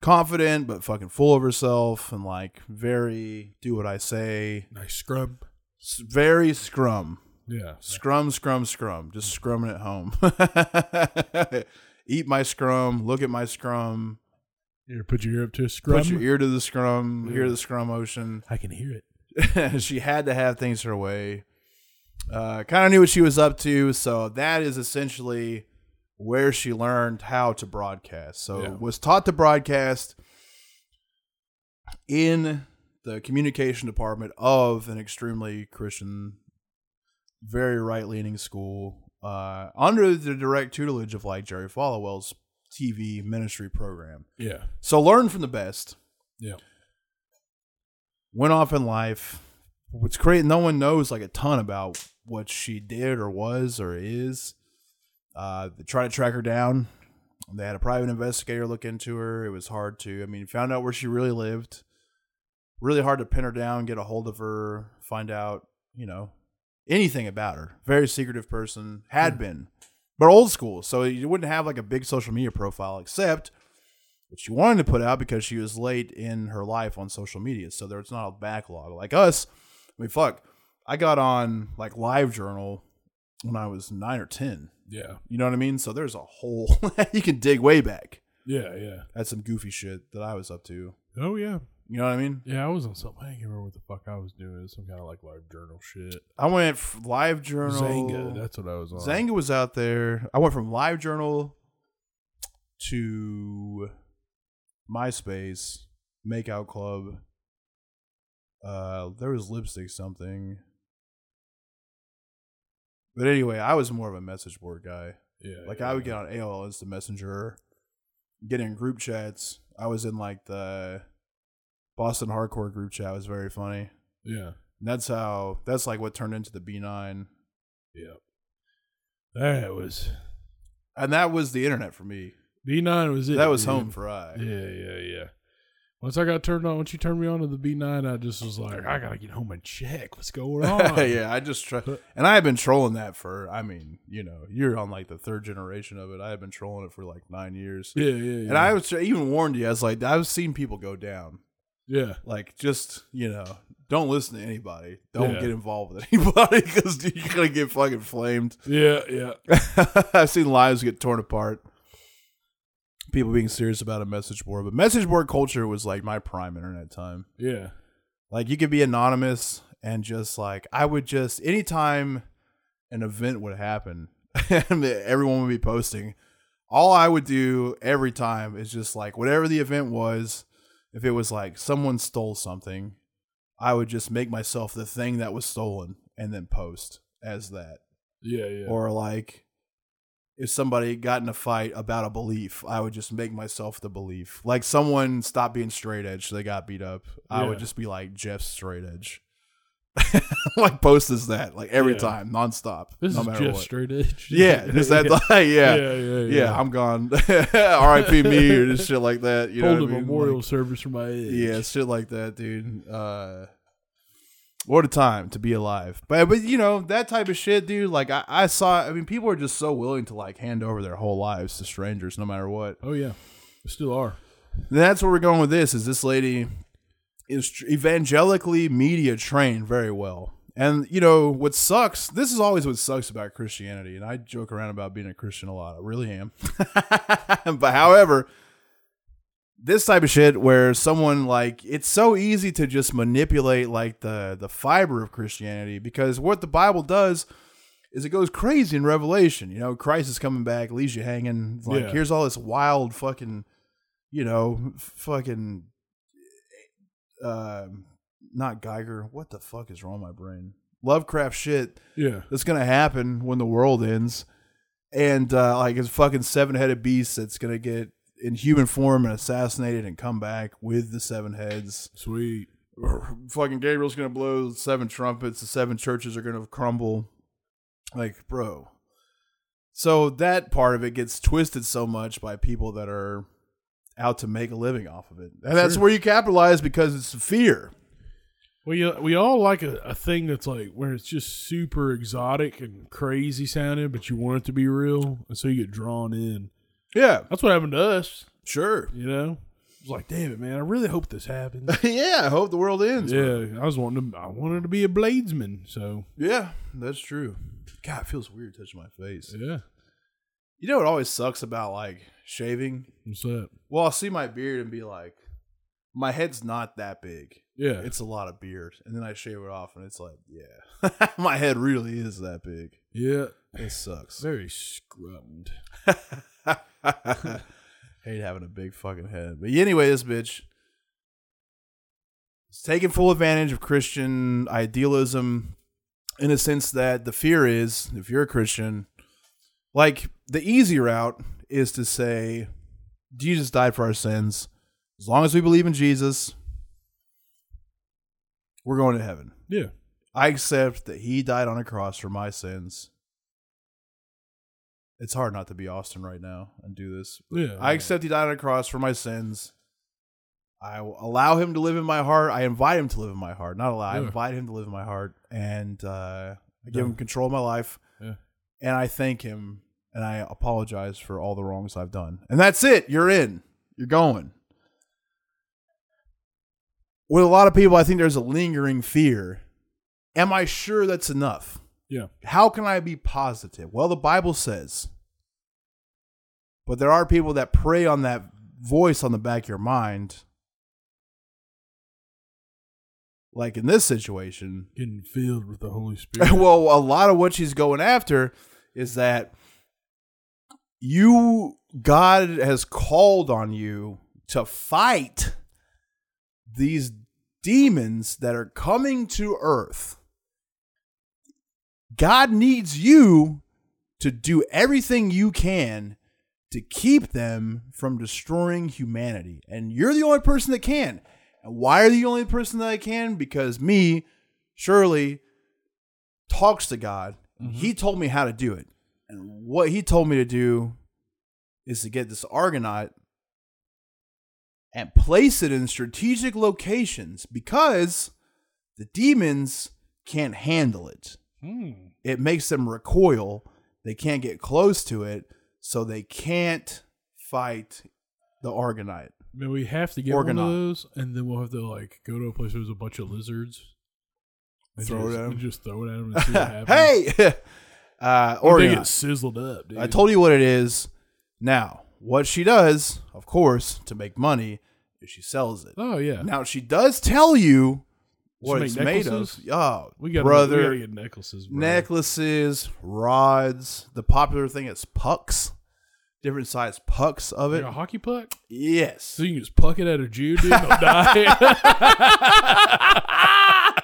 confident but fucking full of herself and like very do what I say. Nice scrub. Very scrum. Yeah. Scrum, scrum, scrum. Just scrumming at home. Eat my scrum. Look at my scrum. Here, put your ear up to a scrum. Put your ear to the scrum. Hear the scrum motion. I can hear it. she had to have things her way. Uh, kind of knew what she was up to. So that is essentially where she learned how to broadcast. So Yeah. was taught to broadcast in the communication department of an extremely Christian, very right leaning school, uh, under the direct tutelage of like Jerry Falwell's TV ministry program. Yeah. So learn from the best. Yeah. Went off in life. What's great, no one knows like a ton about what she did or was or is. Uh, they tried to track her down. They had a private investigator look into her. It was hard to, I mean, found out where she really lived. Really hard to pin her down, get a hold of her, find out, you know, anything about her. Very secretive person, had hmm. been, but old school. So you wouldn't have like a big social media profile, except what she wanted to put out because she was late in her life on social media. So there's not a backlog like us. I mean, fuck, I got on like Live Journal when I was nine or ten. Yeah. You know what I mean? So there's a whole you can dig way back. Yeah. Yeah. That's some goofy shit that I was up to. Oh yeah. You know what I mean? Yeah. I was on something. I can't remember what the fuck I was doing. Some kind of like live journal shit. I went f- Live Journal. Xanga. That's what I was on. Xanga was out there. I went from Live Journal to MySpace, Makeout Club. Uh, there was lipstick something. But anyway, I was more of a message board guy. Yeah. Like yeah, I would yeah. get on AOL Instant Messenger, get in group chats. I was in like the Boston Hardcore group chat. Was very funny. Yeah. And that's how that's like what turned into the B9. Yeah. That was And that was the internet for me. B nine was it. that was dude. home for I. Yeah, yeah, yeah. Once I got turned on, once you turned me on to the B nine, I just was like, I gotta get home and check what's going on. yeah, I just try, and I have been trolling that for. I mean, you know, you're on like the third generation of it. I have been trolling it for like nine years, yeah, yeah, yeah. and I was even warned you. I was like, I've seen people go down. Yeah, Like, just you know, don't listen to anybody. Don't Yeah. get involved with anybody because you're gonna get fucking flamed. yeah, yeah. I've seen lives get torn apart. People being serious about a message board, but message board culture was like my prime internet time. Yeah. Like you could be anonymous and just like I would just anytime an event would happen and everyone would be posting, all I would do every time is just like whatever the event was, if it was like someone stole something, I would just make myself the thing that was stolen and then post as that. Yeah, yeah. Or like if somebody got in a fight about a belief, I would just make myself the belief. Like someone stopped being straight edge, so they got beat up. I would just be like Jeff's straight edge. like post is that, like every Yeah. time, nonstop. this no is matter just what. straight edge. Yeah, just that yeah. like yeah. yeah, Yeah, yeah. I'm gone. R.I.P. me or just shit like that. You Hold know a mean? memorial Like, service for my age. yeah, shit like that, dude. Uh, what a time to be alive. But but you know that type of shit, dude. Like I, I saw. I mean, people are just so willing to like hand over their whole lives to strangers, no matter what. Oh yeah, we still are. And that's where we're going with this. Is this lady is evangelically media trained very well. And you know what sucks? This is always what sucks about Christianity. And I joke around about being a Christian a lot. I really am. but however, this type of shit where someone like it's so easy to just manipulate like the the fiber of Christianity because what the Bible does is it goes crazy in Revelation. You know, Christ is coming back, leaves you hanging. It's Like Yeah. here's all this wild fucking, you know, fucking, um, not Giger. What the fuck is wrong with my brain? Lovecraft shit Yeah, that's gonna happen when the world ends, and uh, like it's fucking seven headed beast that's gonna get in human form and assassinated and come back with the seven heads. sweet. fucking Gabriel's gonna blow seven trumpets. The seven churches are gonna crumble. Like, bro. So that part of it gets twisted so much by people that are out to make a living off of it, and that's Sure. where you capitalize because it's fear. We uh, we all like a, a thing that's like where it's just super exotic and crazy sounding, but you want it to be real, and so you get drawn in. Yeah, That's what happened to us. sure. You know, it's like, damn it, man! I really hope this happens. yeah, I hope the world ends. yeah, I was wanting to. I wanted to be a bladesman, so Yeah, that's true. God, it feels weird touching my face. yeah. You know what always sucks about like shaving? What's that? Well, I'll see my beard and be like, my head's not that big. Yeah, It's a lot of beard. And then I shave it off and it's like, yeah. my head really is that big. yeah. It sucks. Very scrummed. Hate having a big fucking head. But anyway, this bitch is taking full advantage of Christian idealism in a sense that the fear is, if you're a Christian, like the easy route is to say, Jesus died for our sins. As long as we believe in Jesus, we're going to heaven. Yeah, I accept that he died on a cross for my sins. It's hard not to be Austin right now and do this. yeah. I accept he died on a cross for my sins. I allow him to live in my heart. I invite him to live in my heart. Not allow. I invite him to live in my heart, and uh, I give him control of my life. Yeah. And I thank him, and I apologize for all the wrongs I've done. And that's it. You're in. You're going. With a lot of people, I think there's a lingering fear. Am I sure that's enough? Yeah. How can I be positive? Well, the Bible says. But there are people that prey on that voice on the back of your mind. Like in this situation, Getting filled with the Holy Spirit. well, a lot of what she's going after is that you, God has called on you to fight these demons that are coming to earth. God needs you to do everything you can to keep them from destroying humanity. And you're the only person that can. And why are you the only person that I can? Because me, Shirley, talks to God. and He told me how to do it. And what he told me to do is to get this orgonite and place it in strategic locations because the demons can't handle it. Hmm. It makes them recoil. They can't get close to it, so they can't fight the orgonite. Man, we have to get orgonite. one of those, and then we'll have to like go to a place where there's a bunch of lizards. And Throw it just, at 'em. and just throw it at them and see what happens. hey, uh, Or they get sizzled up, dude. I told you what it is. Now, what she does, of course, to make money, is she sells it. Oh yeah, Now she does tell you what she it's made of. Oh, we got brother, We get necklaces, bro. necklaces, rods. The popular thing is pucks, different size pucks of Like it. a hockey puck, Yes. so you can just puck it at a Jew, dude. and They'll die.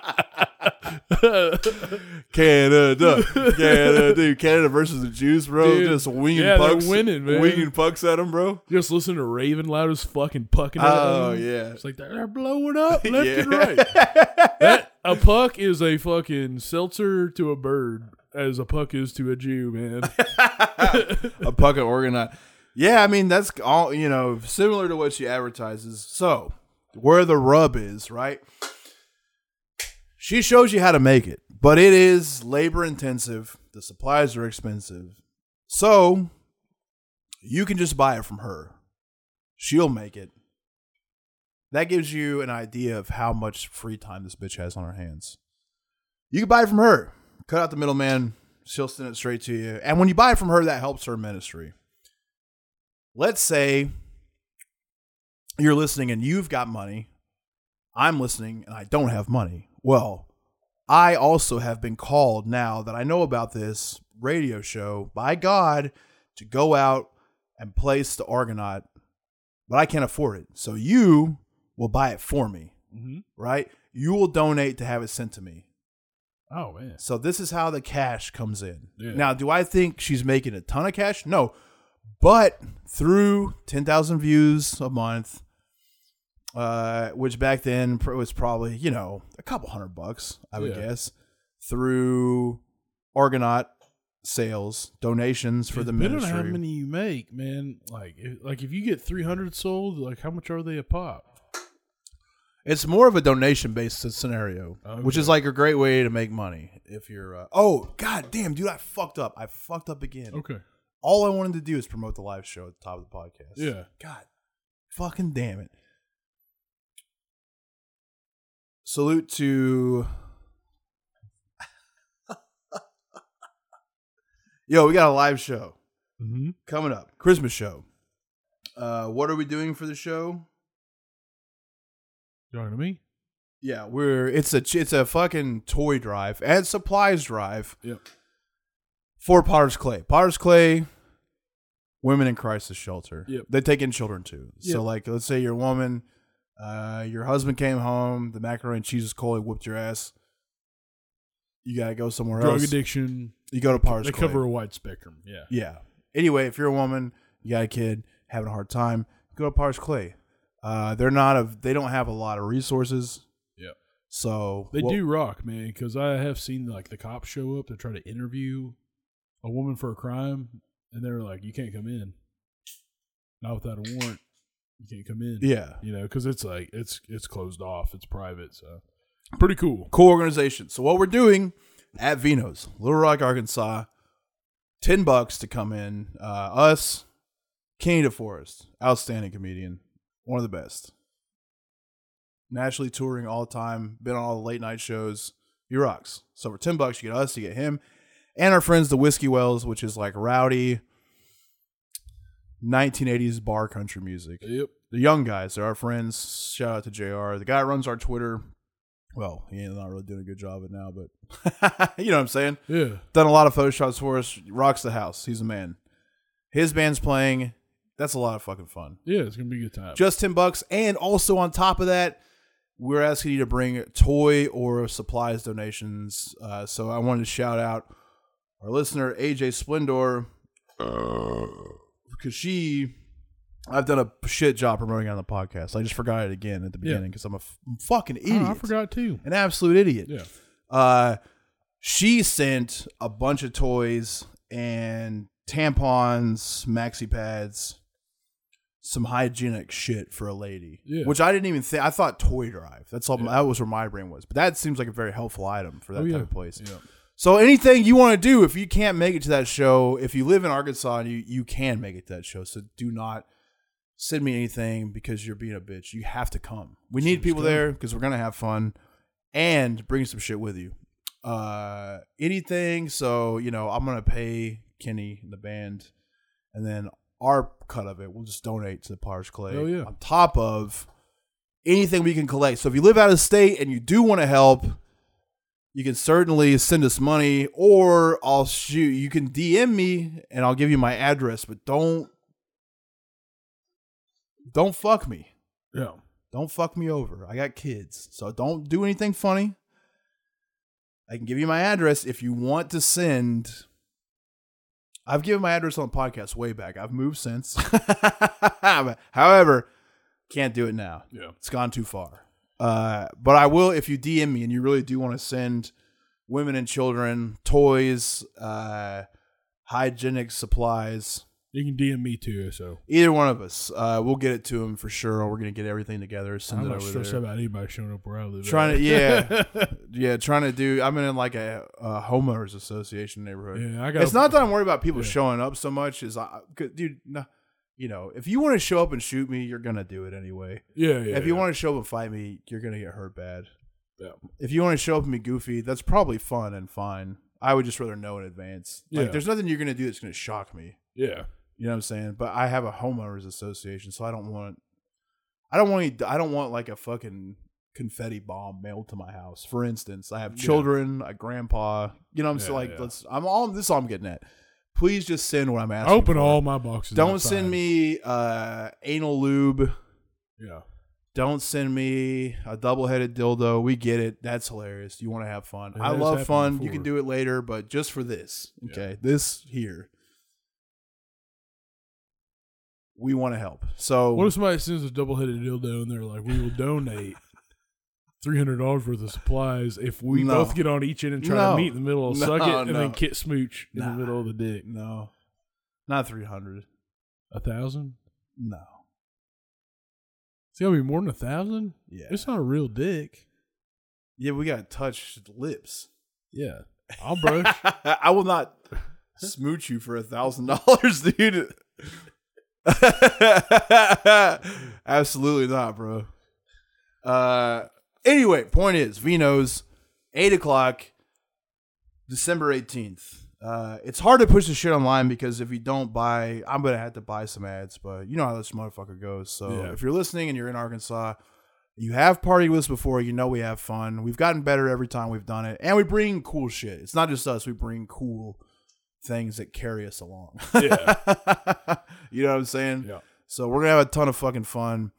Canada, Canada, dude. Canada versus the Jews, bro. Dude, Just winging yeah, pucks, winning, man. winging pucks at them, bro. just listen to Raven loud as fucking pucking. at Oh them. yeah, It's like they're blowing up left Yeah. and right. That, a puck is a fucking seltzer to a bird, as a puck is to a Jew, man. a puck of orgonite. Yeah, I mean that's all you know, similar to what she advertises. So, where the rub is, right? She shows you how to make it, but it is labor intensive. The supplies are expensive. So, you can just buy it from her. She'll make it. That gives you an idea of how much free time this bitch has on her hands. You can buy it from her. Cut out the middleman. She'll send it straight to you. And when you buy it from her, that helps her ministry. Let's say you're listening and you've got money. I'm listening and I don't have money. Well, I also have been called now that I know about this radio show by God to go out and place the orgonite, but I can't afford it. So you will buy it for me, Mhm. right? You will donate to have it sent to me. Oh man, So this is how the cash comes in. Yeah. Now, do I think she's making a ton of cash? No. But through 10,000 views a month, uh, which back then was probably, you know, a couple hundred bucks, I would Yeah. guess, through orgonite sales, donations for the Depending on ministry. how many you make, man. Like, if, like if you get three hundred sold, like how much are they a pop? It's more of a donation based scenario, which is like a great way to make money. If you're, uh, oh god damn, dude, I fucked up. I fucked up again. Okay, All I wanted to do is promote the live show at the top of the podcast. yeah. God, fucking damn it. Salute to. Yo, we got a live show Mm-hmm. coming up. Christmas show. Uh, what are we doing for the show? You to me? Yeah, we're it's a it's a fucking toy drive and supplies drive Yep. for Potter's Clay. Potter's Clay, Women in Crisis Shelter. Yep. They take in children too. So like, let's say you're a woman, uh, your husband came home, the macaroni and cheese is cold, he whooped your ass. You gotta go somewhere Drug else. Drug addiction. You go to Potter's They cover a wide spectrum. Yeah. Yeah. Anyway, if you're a woman, you got a kid, having a hard time, go to Potter's Clay. Uh, they're not a they don't have a lot of resources. Yeah. So They what- do rock, man, because I have seen like the cops show up to try to interview a woman for a crime, and they're like, "You can't come in, not without a warrant. You can't come in." Yeah. you know, because it's like it's it's closed off, it's private, so pretty cool. cool organization. So what we're doing at Vino's, Little Rock, Arkansas, ten bucks to come in. Uh, us, Kenny DeForest, outstanding comedian, one of the best, nationally touring all the time, been on all the late night shows. He rocks. So for ten bucks, you get us, you get him, and our friends, the Whiskey Wells, which is like rowdy. 1980s bar country music Yep. the young guys. They're our friends. Shout out to JR. The guy runs our Twitter. Well, he ain't not really doing a good job of it now, but you know what I'm saying? Yeah. Done a lot of photoshops for us. Rocks the house. He's a man. His band's playing. That's a lot of fucking fun. Yeah, it's gonna be a good time. Just 10 bucks. And also on top of that, we're asking you to bring toy or supplies donations. Uh, so I wanted to shout out our listener, AJ Splendor, because she I've done a shit job promoting on the podcast. I just forgot it again at the Yeah. beginning because I'm a f- fucking Oh, idiot. I forgot too. An absolute idiot. Yeah. Uh, she sent a bunch of toys and tampons, maxi pads, some hygienic shit for a lady. Yeah. Which I didn't even think. I thought toy drive. That's all. That was where my brain was. But that seems like a very helpful item for that Oh, type yeah. of place. Yeah. So anything you want to do, if you can't make it to that show, if you live in Arkansas and you you can make it to that show, so do not send me anything because you're being a bitch. You have to come. We need people there because we're gonna have fun and bring some shit with you. Uh, anything. So you know, I'm gonna pay Kenny and the band, and then our cut of it, we'll just donate to the Pars Clay. Oh, yeah. On top of anything we can collect. So if you live out of state and you do want to help, you can certainly send us money or I'll shoot you can DM me and I'll give you my address, but don't don't fuck me. Yeah. Don't fuck me over. I got kids. So don't do anything funny. I can give you my address if you want to send I've given my address on the podcast way back. I've moved since. However, can't do it now. Yeah. It's gone too far. Uh, but I will if you DM me and you really do want to send women and children toys, uh, hygienic supplies. You can DM me too. So Either one of us, uh, we'll get it to them for sure. We're gonna get everything together. Send I'm it not stressed there. about anybody showing up where I live. Trying to, yeah, yeah, trying to do. I'm in like a, a homeowners association neighborhood. yeah. I got. It's not that I'm worried about people Yeah. showing up so much. Is I, dude, no, you know, if you want to show up and shoot me, you're gonna do it anyway. Yeah. Yeah. if you yeah. want to show up and fight me, you're gonna get hurt bad. Yeah. If you want to show up and be goofy, that's probably fun and fine. I would just rather know in advance. Like, Yeah. there's nothing you're gonna do that's gonna shock me. Yeah. You know what I'm saying? But I have a homeowners association, so I don't want. I don't want. any- I don't want like a fucking confetti bomb mailed to my house. For instance, I have Yeah. children, a grandpa. You know what I'm saying? Like, yeah. let's. I'm all. This is all I'm getting at. Please just send what I'm I asking. open for. all my boxes. Don't outside. send me uh, anal lube. Yeah. Don't send me a double-headed dildo. We get it. That's hilarious. You want to have fun. It I love fun. You can do it later, but just for this, Yeah. okay? This here, we want to help. So What if somebody sends a double-headed dildo and they're like, "We will donate three hundred dollars worth of supplies if we No. both get on each end and try No. to meet in the middle, No, suck it, and then kit smooch in Nah. the middle of the dick." no, not three hundred. A thousand? No, It's gonna be more than a thousand. yeah, It's not a real dick. yeah. We got to touch lips. Yeah, I'll brush. I will not smooch you for a thousand dollars, dude. Absolutely not, bro. Uh, anyway, point is, Vino's eight o'clock, December eighteenth. Uh, it's hard to push the shit online because if you don't buy, I'm gonna have to buy some ads. But you know how this motherfucker goes. So Yeah. if you're listening and you're in Arkansas, you have partied with us before. You know we have fun. We've gotten better every time we've done it, and we bring cool shit. It's not just us. We bring cool things that carry us along. Yeah. you know what I'm saying? Yeah. So we're gonna have a ton of fucking fun.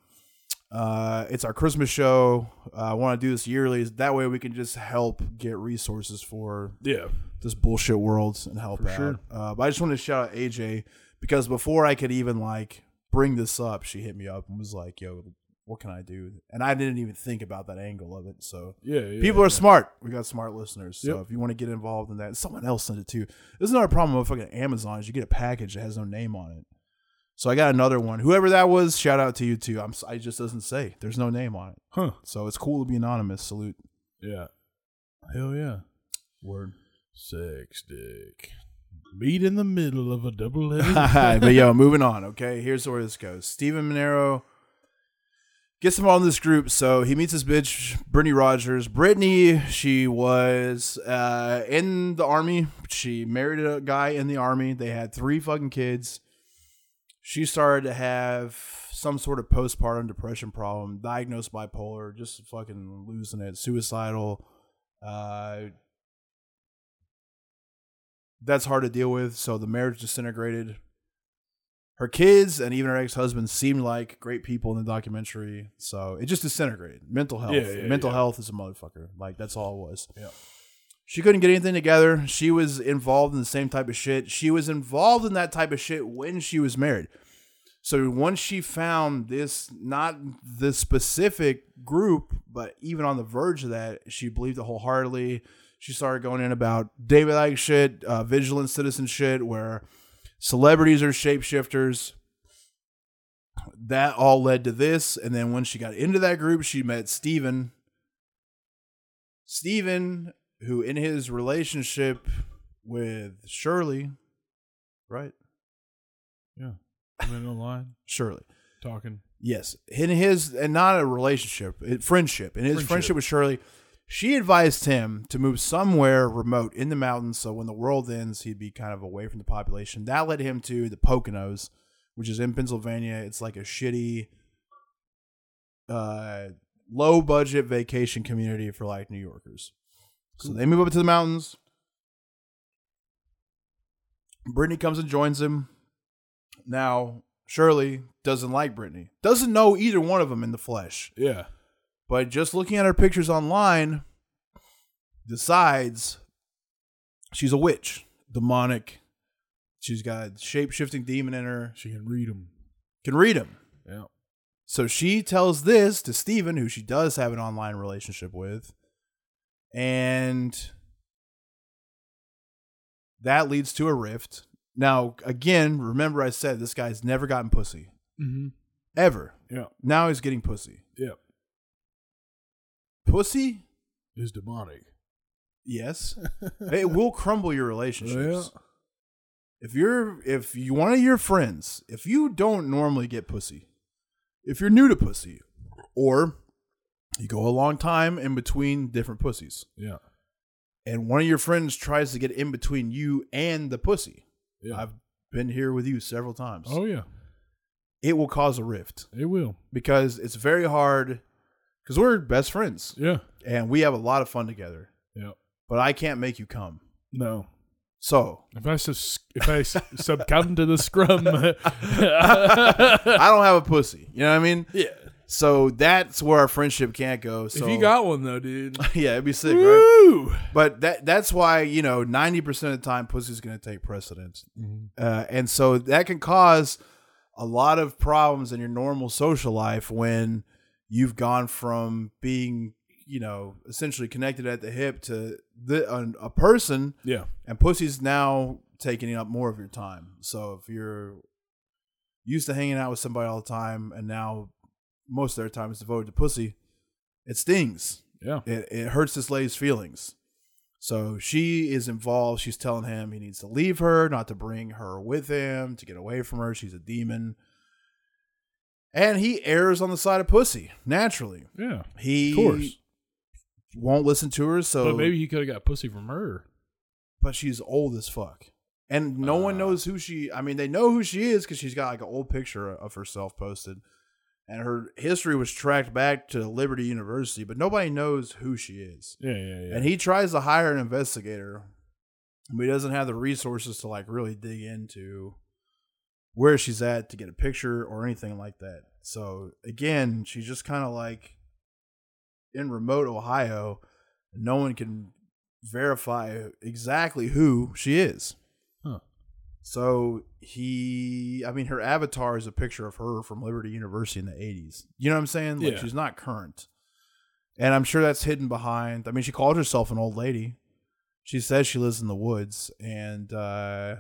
Uh, it's our Christmas show. Uh, I want to do this yearly. That way we can just help get resources for Yeah. this bullshit world and help For out. sure. Uh, but I just want to shout out AJ because before I could even like bring this up, she hit me up and was like, "Yo, what can I do?" And I didn't even think about that angle of it. So Yeah. yeah people are smart. We got smart listeners. So Yep. if you want to get involved in that, someone else sent it too. This is another problem with fucking Amazon is you get a package that has no name on it. So I got another one. Whoever that was, shout out to you too. I'm. I just doesn't say. There's no name on it. Huh. So it's cool to be anonymous. Salute. Yeah. Hell yeah. Word. Sex dick. Meet in the middle of a double-headed. but yo, moving on. Okay, here's where this goes. Steven Monero gets him on this group. So he meets this bitch, Brittany Rogers. Brittany, she was uh, in the army. She married a guy in the army. They had three fucking kids. She started to have some sort of postpartum depression problem, diagnosed bipolar, just fucking losing it, suicidal. Uh, that's hard to deal with. So the marriage disintegrated. Her kids and even her ex husband seemed like great people in the documentary. So it just disintegrated. Mental health. Yeah, yeah, Mental yeah. health is a motherfucker. Like that's all it was. Yeah. She couldn't get anything together. She was involved in the same type of shit. She was involved in that type of shit when she was married. So once she found this, not the specific group, but even on the verge of that, she believed it wholeheartedly. She started going in about David Icke shit, uh, vigilant citizen shit, where celebrities are shapeshifters. That all led to this. And then when she got into that group, she met Steven. Steven, who in his relationship with Shirley, right? Yeah. I'm in online Shirley. talking. Yes, in his and not a relationship, it, friendship. In his Friendship. friendship with Shirley, she advised him to move somewhere remote in the mountains, so when the world ends, he'd be kind of away from the population. That led him to the Poconos, which is in Pennsylvania. It's like a shitty, uh, low budget vacation community for like New Yorkers. So they move up to the mountains. Brittany comes and joins him. Now, Shirley doesn't like Brittany. Doesn't know either one of them in the flesh. Yeah. But just looking at her pictures online, decides she's a witch, demonic. She's got shape shifting demon in her. She can read them. Can read him. Yeah. So she tells this to Steven, who she does have an online relationship with. And that leads to a rift. Now, again, remember I said this guy's never gotten pussy. Mm-hmm. Ever. Yeah. Now he's getting pussy. Yeah. Pussy? Is demonic. Yes. it will crumble your relationships. Yeah. If you're if you one of your friends, if you don't normally get pussy, if you're new to pussy, or you go a long time in between different pussies, Yeah. and one of your friends tries to get in between you and the pussy, Yeah. I've been here with you several times. oh yeah. It will cause a rift It will. because it's very hard because we're best friends Yeah. and we have a lot of fun together. Yeah. But I can't make you come. No. So If I sus- if I succumb to the scrum, I don't have a pussy. You know what I mean? yeah. So that's where our friendship can't go. So if you got one though, dude, yeah, it'd be sick, right? But that that's why you know ninety percent of the time pussy's going to take precedence, uh, and so that can cause a lot of problems in your normal social life when you've gone from being you know essentially connected at the hip to the, a, a person, Yeah. and pussy's now taking up more of your time. So if you're used to hanging out with somebody all the time, and now most of their time is devoted to pussy, it stings Yeah. it, it hurts this lady's feelings. So she is involved. She's telling him he needs to leave her, not to bring her with him, to get away from her. She's a demon. And he errs on the side of pussy, naturally. Yeah. He Of course. won't listen to her, so But maybe he could have got pussy from her. but she's old as fuck. And no one Ah. knows who she I mean, they know who she is because she's got like an old picture of herself posted. And her history was tracked back to Liberty University, but nobody knows who she is. Yeah, yeah, yeah. and he tries to hire an investigator but he doesn't have the resources to like really dig into where she's at to get a picture or anything like that so again she's just kind of like in remote ohio no one can verify exactly who she is. So he i mean her avatar is a picture of her from liberty university in the 80s you know what i'm saying like Yeah. she's not current and I'm sure that's hidden behind. I mean, she called herself an old lady. She says she lives in the woods, and uh,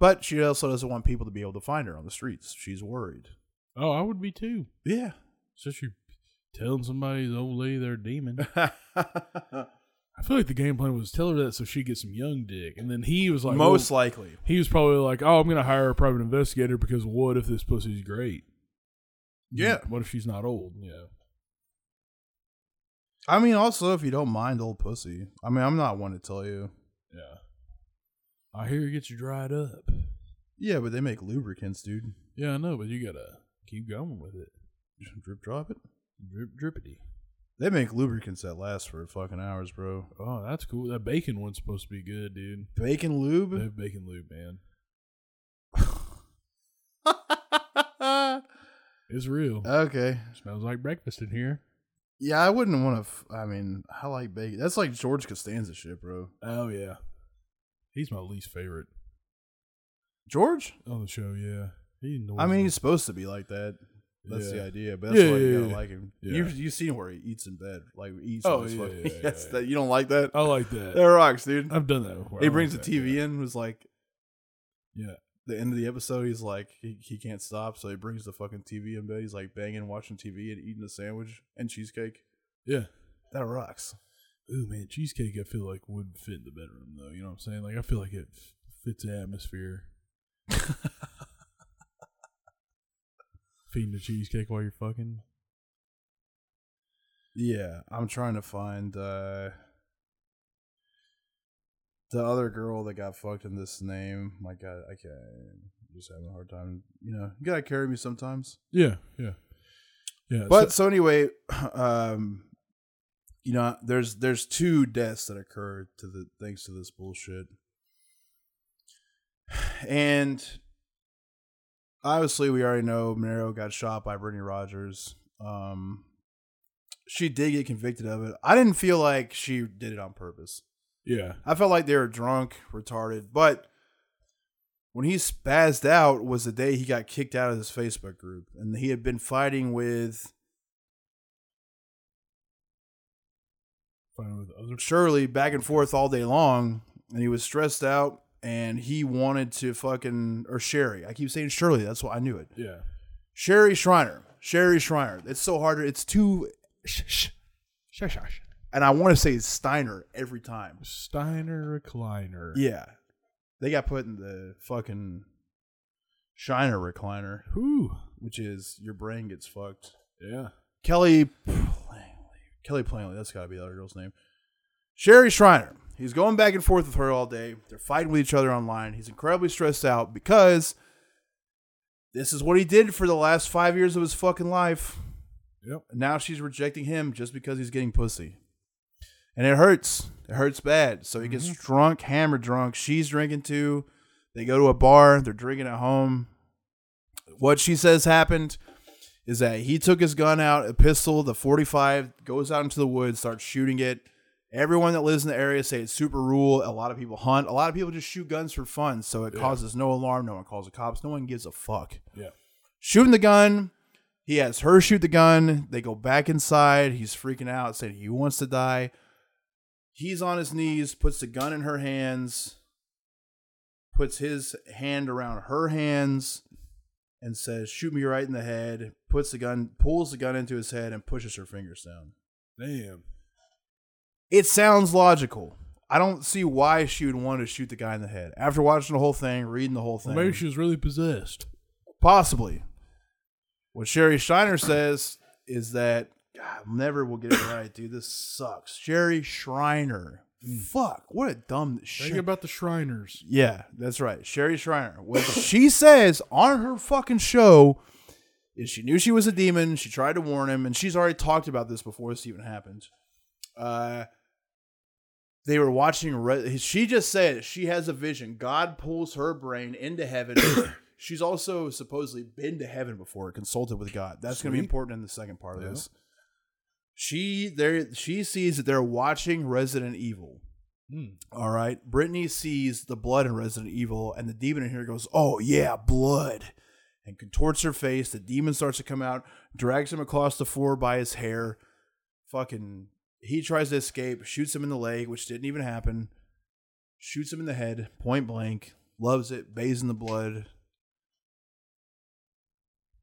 but she also doesn't want people to be able to find her on the streets. She's worried. oh, I would be too. Yeah. Especially telling somebody the old lady they're a demon. I feel like the game plan was tell her that so she gets some young dick, and then he was like, Most well, likely. he was probably like, oh, I'm gonna hire a private investigator because what if this pussy's great? Yeah. What if she's not old? Yeah. I mean, also if you don't mind old pussy. I mean, I'm not one to tell you. Yeah. I hear it gets you dried up. Yeah, but they make lubricants, dude. Yeah, I know, but you gotta keep going with it. Drip drop it. Drip drippity. They make lubricants that last for fucking hours, bro. Oh, that's cool. That bacon one's supposed to be good, dude. Bacon lube. They have bacon lube, man. It's real. okay. Smells like breakfast in here. Yeah, I wouldn't want to. F- I mean, I like bacon. That's like George Costanza shit, bro. Oh yeah. He's my least favorite George? on the show, yeah. He annoys I mean, me. he's supposed to be like that. That's the idea, but that's Yeah, why you gotta yeah. like him. Yeah. You you seen where he eats in bed, like he eats. Oh, yeah, yeah, yeah, Yes, yeah. that you don't like that. I like that. That rocks, dude. I've done that before. he I brings like the that, TV yeah. in. Was like Yeah. the end of the episode. He's like he, he can't stop, so he brings the fucking TV in bed. He's like banging, watching TV, and eating a sandwich and cheesecake. Yeah. That rocks. Ooh man, cheesecake. I feel like would fit in the bedroom though. You know what I'm saying? Like I feel like it fits the atmosphere. Feeding the cheesecake while you're fucking. Yeah, I'm trying to find uh the other girl that got fucked in this name. My God, I can't. I'm just having a hard time. You know, you gotta carry me sometimes. Yeah, yeah, yeah. But so- so, anyway, um, you know, there's there's two deaths that occurred to the thanks to this bullshit, and obviously we already know Monero got shot by Brittany Rogers. Um, she did get convicted of it. I didn't feel like she did it on purpose. yeah, I felt like they were drunk, retarded, but when he spazzed out was the day he got kicked out of his Facebook group, and he had been fighting with fine with other. Shirley back and forth all day long, and he was stressed out, and he wanted to fucking or Sherry. I keep saying Shirley. That's why I knew it. Yeah, Sherry Shriner. Sherry Shriner. It's so hard. It's too. Sh- sh- shush, shush. and I want to say Steiner every time. Steiner recliner. Yeah, they got put in the fucking Shiner recliner, Whew. which is your brain gets fucked. Yeah. Kelly Plangley. Kelly Plainly. that's got to be the other girl's name. Sherry Shriner. He's going back and forth with her all day. They're fighting with each other online. He's incredibly stressed out because this is what he did for the last five years of his fucking life. Yep. And now she's rejecting him just because he's getting pussy. And it hurts. It hurts bad. So he gets mm-hmm. drunk, hammered drunk. She's drinking too. They go to a bar. They're drinking at home. What she says happened is that he took his gun out, a pistol, the 45, goes out into the woods, starts shooting it. Everyone that lives in the area say it's super rule. A lot of people hunt. A lot of people just shoot guns for fun. So it Yeah. causes no alarm. No one calls the cops. No one gives a fuck Yeah. shooting the gun. He has her shoot the gun. They go back inside. He's freaking out, saying he wants to die. He's on his knees, puts the gun in her hands, puts his hand around her hands, and says, Shoot me right in the head. Puts the gun, pulls the gun into his head, and pushes her fingers down. Damn. It sounds logical. I don't see why she would want to shoot the guy in the head. After watching the whole thing, reading the whole thing. Maybe she was really possessed. Possibly. What Sherry Shiner says is that God, never will get it right, dude. This sucks. Sherry Shriner. Fuck. What a dumb Think shit. about the Shriners. Yeah, that's right. Sherry Shriner. What she says on her fucking show is she knew she was a demon. She tried to warn him, and she's already talked about this before this even happened. Uh, they were watching. She just said she has a vision. God pulls her brain into heaven. she's also supposedly been to heaven before, consulted with God. That's going to be important in the second part of Yeah. this. She there. She sees that they're watching Resident Evil. Hmm. All right. Brittany sees the blood in Resident Evil, and the demon in here goes, Oh, yeah, blood. And contorts her face. The demon starts to come out, drags him across the floor by his hair. Fucking, he tries to escape, shoots him in the leg, which didn't even happen. Shoots him in the head, point blank. Loves it, bathes in the blood.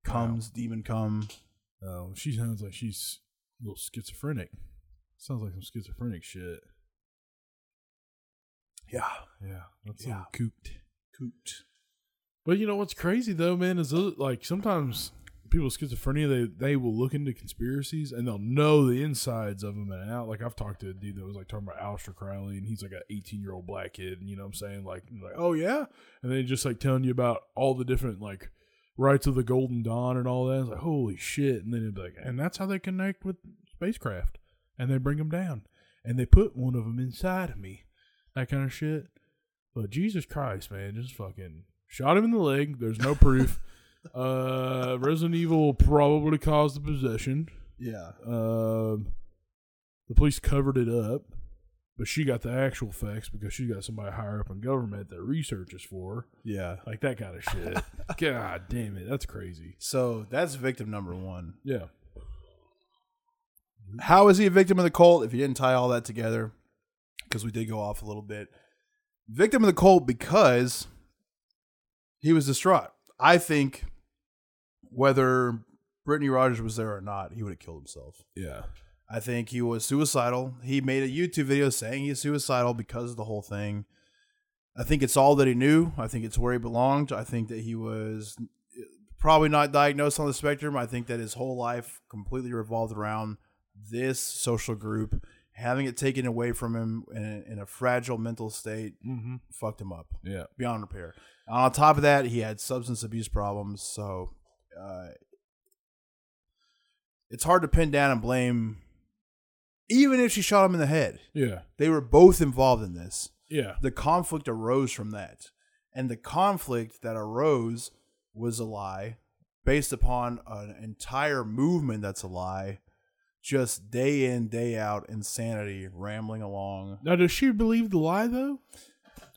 Comes, demon come. Oh, she sounds like she's a little schizophrenic. Sounds like some schizophrenic shit. Yeah. Yeah, that's Yeah. cooped. cooped. But you know what's crazy though, man, is uh, like sometimes people with schizophrenia they they will look into conspiracies and they'll know the insides of them and out. Like I've talked to a dude that was like talking about Aleister Crowley and he's like an 18 year old black kid, and you know what I'm saying like like oh yeah, and then just like telling you about all the different like rites of the Golden Dawn and all that. It's like holy shit, and then it'd be like, and that's how they connect with spacecraft, and they bring them down, and they put one of them inside of me, that kind of shit. But Jesus Christ, man, just fucking shot him in the leg. There's no proof. uh, Resident Evil probably caused the possession. Yeah. Um, the police covered it up. but she got the actual facts because she got somebody higher up in government that researches for her. Yeah. Like that kind of shit. God damn it, that's crazy. So that's victim number one. Yeah. How is he a victim of the cult if he didn't tie all that together? Because we did go off a little bit. Victim of the cult because he was distraught. I think whether Brittany Rogers was there or not, he would have killed himself. Yeah. I think he was suicidal. He made a YouTube video saying he's suicidal because of the whole thing. I think it's all that he knew. I think it's where he belonged. I think that he was probably not diagnosed on the spectrum. I think that his whole life completely revolved around this social group. Having it taken away from him in a, in a fragile mental state Mm-hmm. fucked him up Yeah. beyond repair. On top of that, he had substance abuse problems. So uh, it's hard to pin down and blame, even if she shot him in the head. Yeah. They were both involved in this. Yeah. The conflict arose from that. And the conflict that arose was a lie based upon an entire movement that's a lie. Just day in, day out insanity rambling along. Now, does she believe the lie though?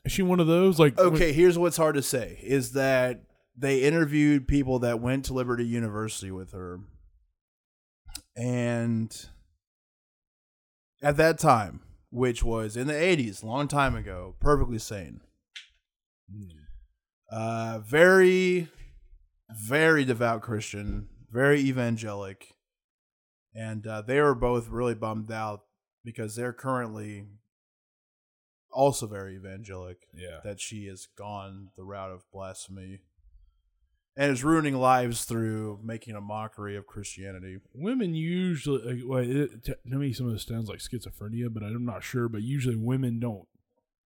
Is she one of those like? Okay, here's what's hard to say is that they interviewed people that went to Liberty University with her. And at that time, which was in the 80s, long time ago, perfectly sane. Uh, very, very devout Christian, very evangelic. And uh, they were both really bummed out because they're currently also very evangelic Yeah. that she has gone the route of blasphemy and is ruining lives through making a mockery of Christianity. Women usually, like, it, to me, some of this sounds like schizophrenia, but I'm not sure. But usually, women don't.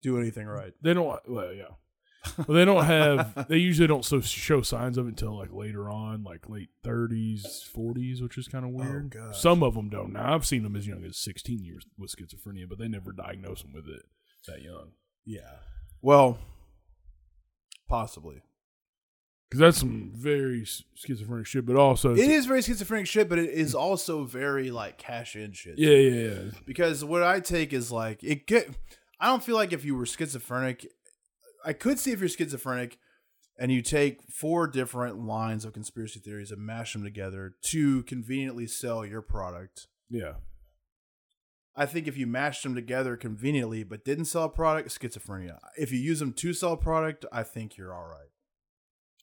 Do anything right. They don't. Well, yeah. Well, they don't have. They usually don't so show signs of it until like later on, like late 30s, 40s, which is kind of oh, weird. gosh. Some of them don't. Now I've seen them as young as 16 years with schizophrenia, but they never diagnose them with it that young. Yeah. Well, possibly. Because that's some very schizophrenic shit, but also, It is very schizophrenic shit, but it is also very like cash in shit. yeah, yeah, yeah. Because what I take is like it get. I don't feel like if you were schizophrenic, I could see if you're schizophrenic, and you take four different lines of conspiracy theories and mash them together to conveniently sell your product. Yeah. I think if you mashed them together conveniently but didn't sell a product, schizophrenia. If you use them to sell a product, I think you're all right.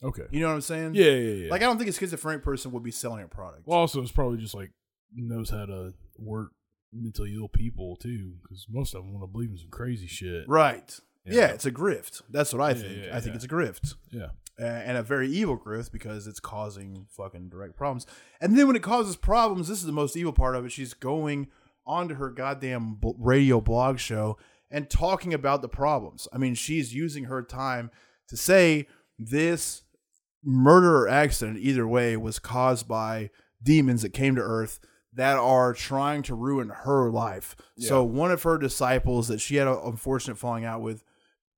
Okay. You know what I'm saying? Yeah, yeah, yeah. Like I don't think a schizophrenic person would be selling a product. Well, also, it's probably just like knows how to work mentally ill people too, because most of them want to believe in some crazy shit. right. Yeah. Yeah. it's a grift. That's what I Yeah, think. yeah, I think it's a grift. Yeah, Uh, and a very evil grift because it's causing fucking direct problems. And then when it causes problems, this is the most evil part of it. She's going onto her goddamn b- radio blog show and talking about the problems. I mean, she's using her time to say this murder or accident, either way, was caused by demons that came to Earth that are trying to ruin her life. So one of her disciples that she had an unfortunate falling out with,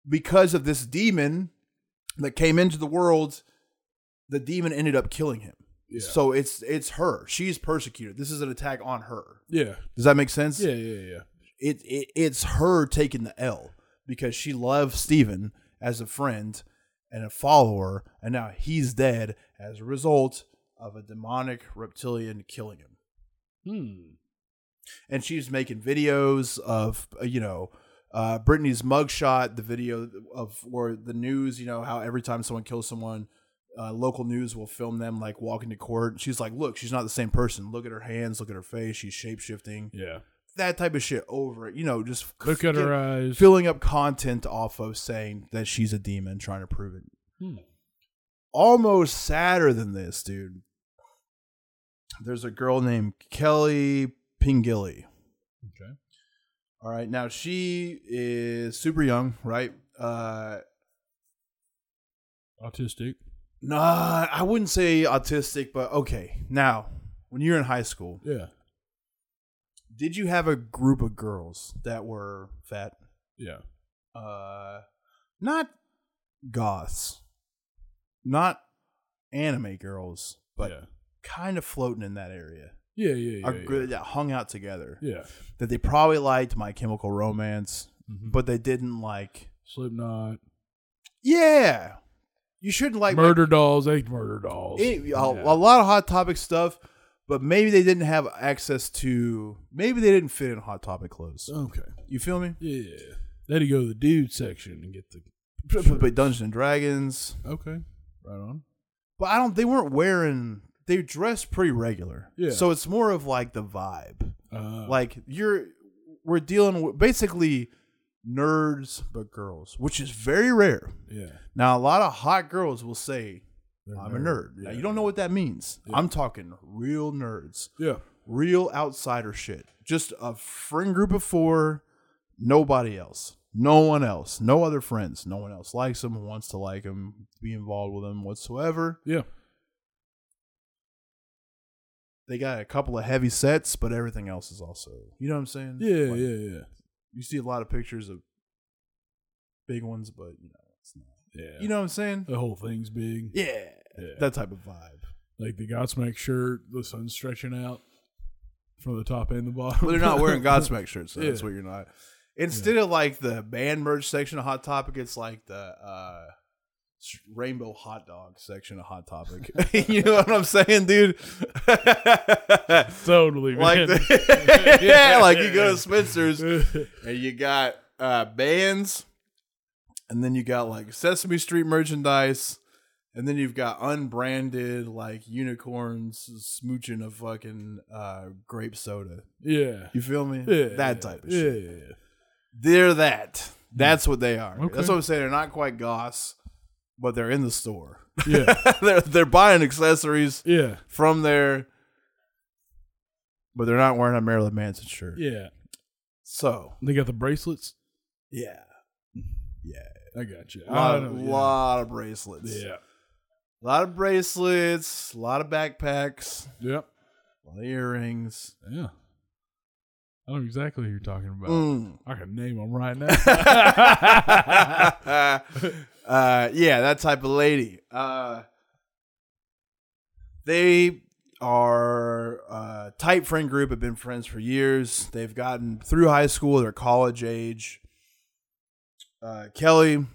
because of this demon that came into the world, the demon ended up killing him. Yeah. So it's it's her. She's persecuted. This is an attack on her. yeah, Does that make sense? yeah, yeah, yeah. It, it it's her taking the L because she loved Stephen as a friend and a follower, and now he's dead as a result of a demonic reptilian killing him. Hmm. and she's making videos of uh, you know uh Brittany's mugshot, the video of or the news, you know how every time someone kills someone, uh, local news will film them like walking to court. She's like, look, she's not the same person. Look at her hands, look at her face. She's shape shifting. Yeah. That type of shit over it. You know, just Look at get- her eyes. filling up content off of saying that she's a demon, trying to prove it. Hmm. Almost sadder than this, dude. There's a girl named Kelly Pingilly. Okay. All right. Now she is super young, right? Uh Autistic. nah, I wouldn't say autistic, but okay. Now, when you're in high school, Yeah. Did you have a group of girls that were fat? Yeah. Uh not goths. Not anime girls, but yeah. kind of floating in that area. Yeah, yeah, yeah. yeah. that hung out together. Yeah. That they probably liked My Chemical Romance, Mhm. but they didn't like. Slipknot, Yeah, you shouldn't like My- Murderdolls, they Murderdolls. Any- a, Yeah. a lot of hot topic stuff, but maybe they didn't have access to. Maybe they didn't fit in hot topic clothes. Okay. You feel me? Yeah. They had to go to the dude section and get the. But, but Dungeons and Dragons, Okay. Right on. but I don't. They weren't wearing. They dressed pretty regular. Yeah. So it's more of like the vibe. Uh, Like you're, we're dealing with basically nerds but girls, which is very rare. yeah. Now a lot of hot girls will say, They're "I'm a nerd." Now, you don't know what that means. I'm talking real nerds. Yeah. real outsider shit. Just a friend group of four, nobody else. No one else. No other friends. No one else likes them, wants to like them, be involved with them whatsoever. Yeah. They got a couple of heavy sets, but everything else is also, you know what I'm saying? Yeah. Like, yeah. Yeah. You see a lot of pictures of big ones, but you know, it's not. Yeah. You know what I'm saying? the whole thing's big. Yeah. Yeah. That type of vibe. Like the Godsmack shirt, the sun's stretching out from the top and the bottom. But they're not wearing Godsmack shirts, so that's what you're not. Instead of like the band merch section of Hot Topic, it's like the uh, rainbow hot dog section of Hot Topic. you know what I'm saying, dude? totally, like, the, yeah, like you go to Spencer's and you got uh, bands, and then you got like Sesame Street merchandise, and then you've got unbranded like unicorns smooching a fucking uh, grape soda. yeah. You feel me? Yeah. that type of yeah, shit. Yeah. They're that. That's what they are. Okay. That's what I'm saying. They're not quite goss, but they're in the store. Yeah. they're they're buying accessories Yeah. from there, but they're not wearing a Marilyn Manson shirt. Yeah. So They got the bracelets. yeah, yeah, I got you. a lot, of, know, yeah. lot of bracelets. Yeah. A lot of bracelets, a lot of backpacks, Yep. a lot of earrings. Yeah. I know exactly who you're talking about. Mm. I can name them right now. uh, yeah, that type of lady. Uh, they are a tight friend group, have been friends for years. They've gotten through high school, they're college age. Uh, Kelly,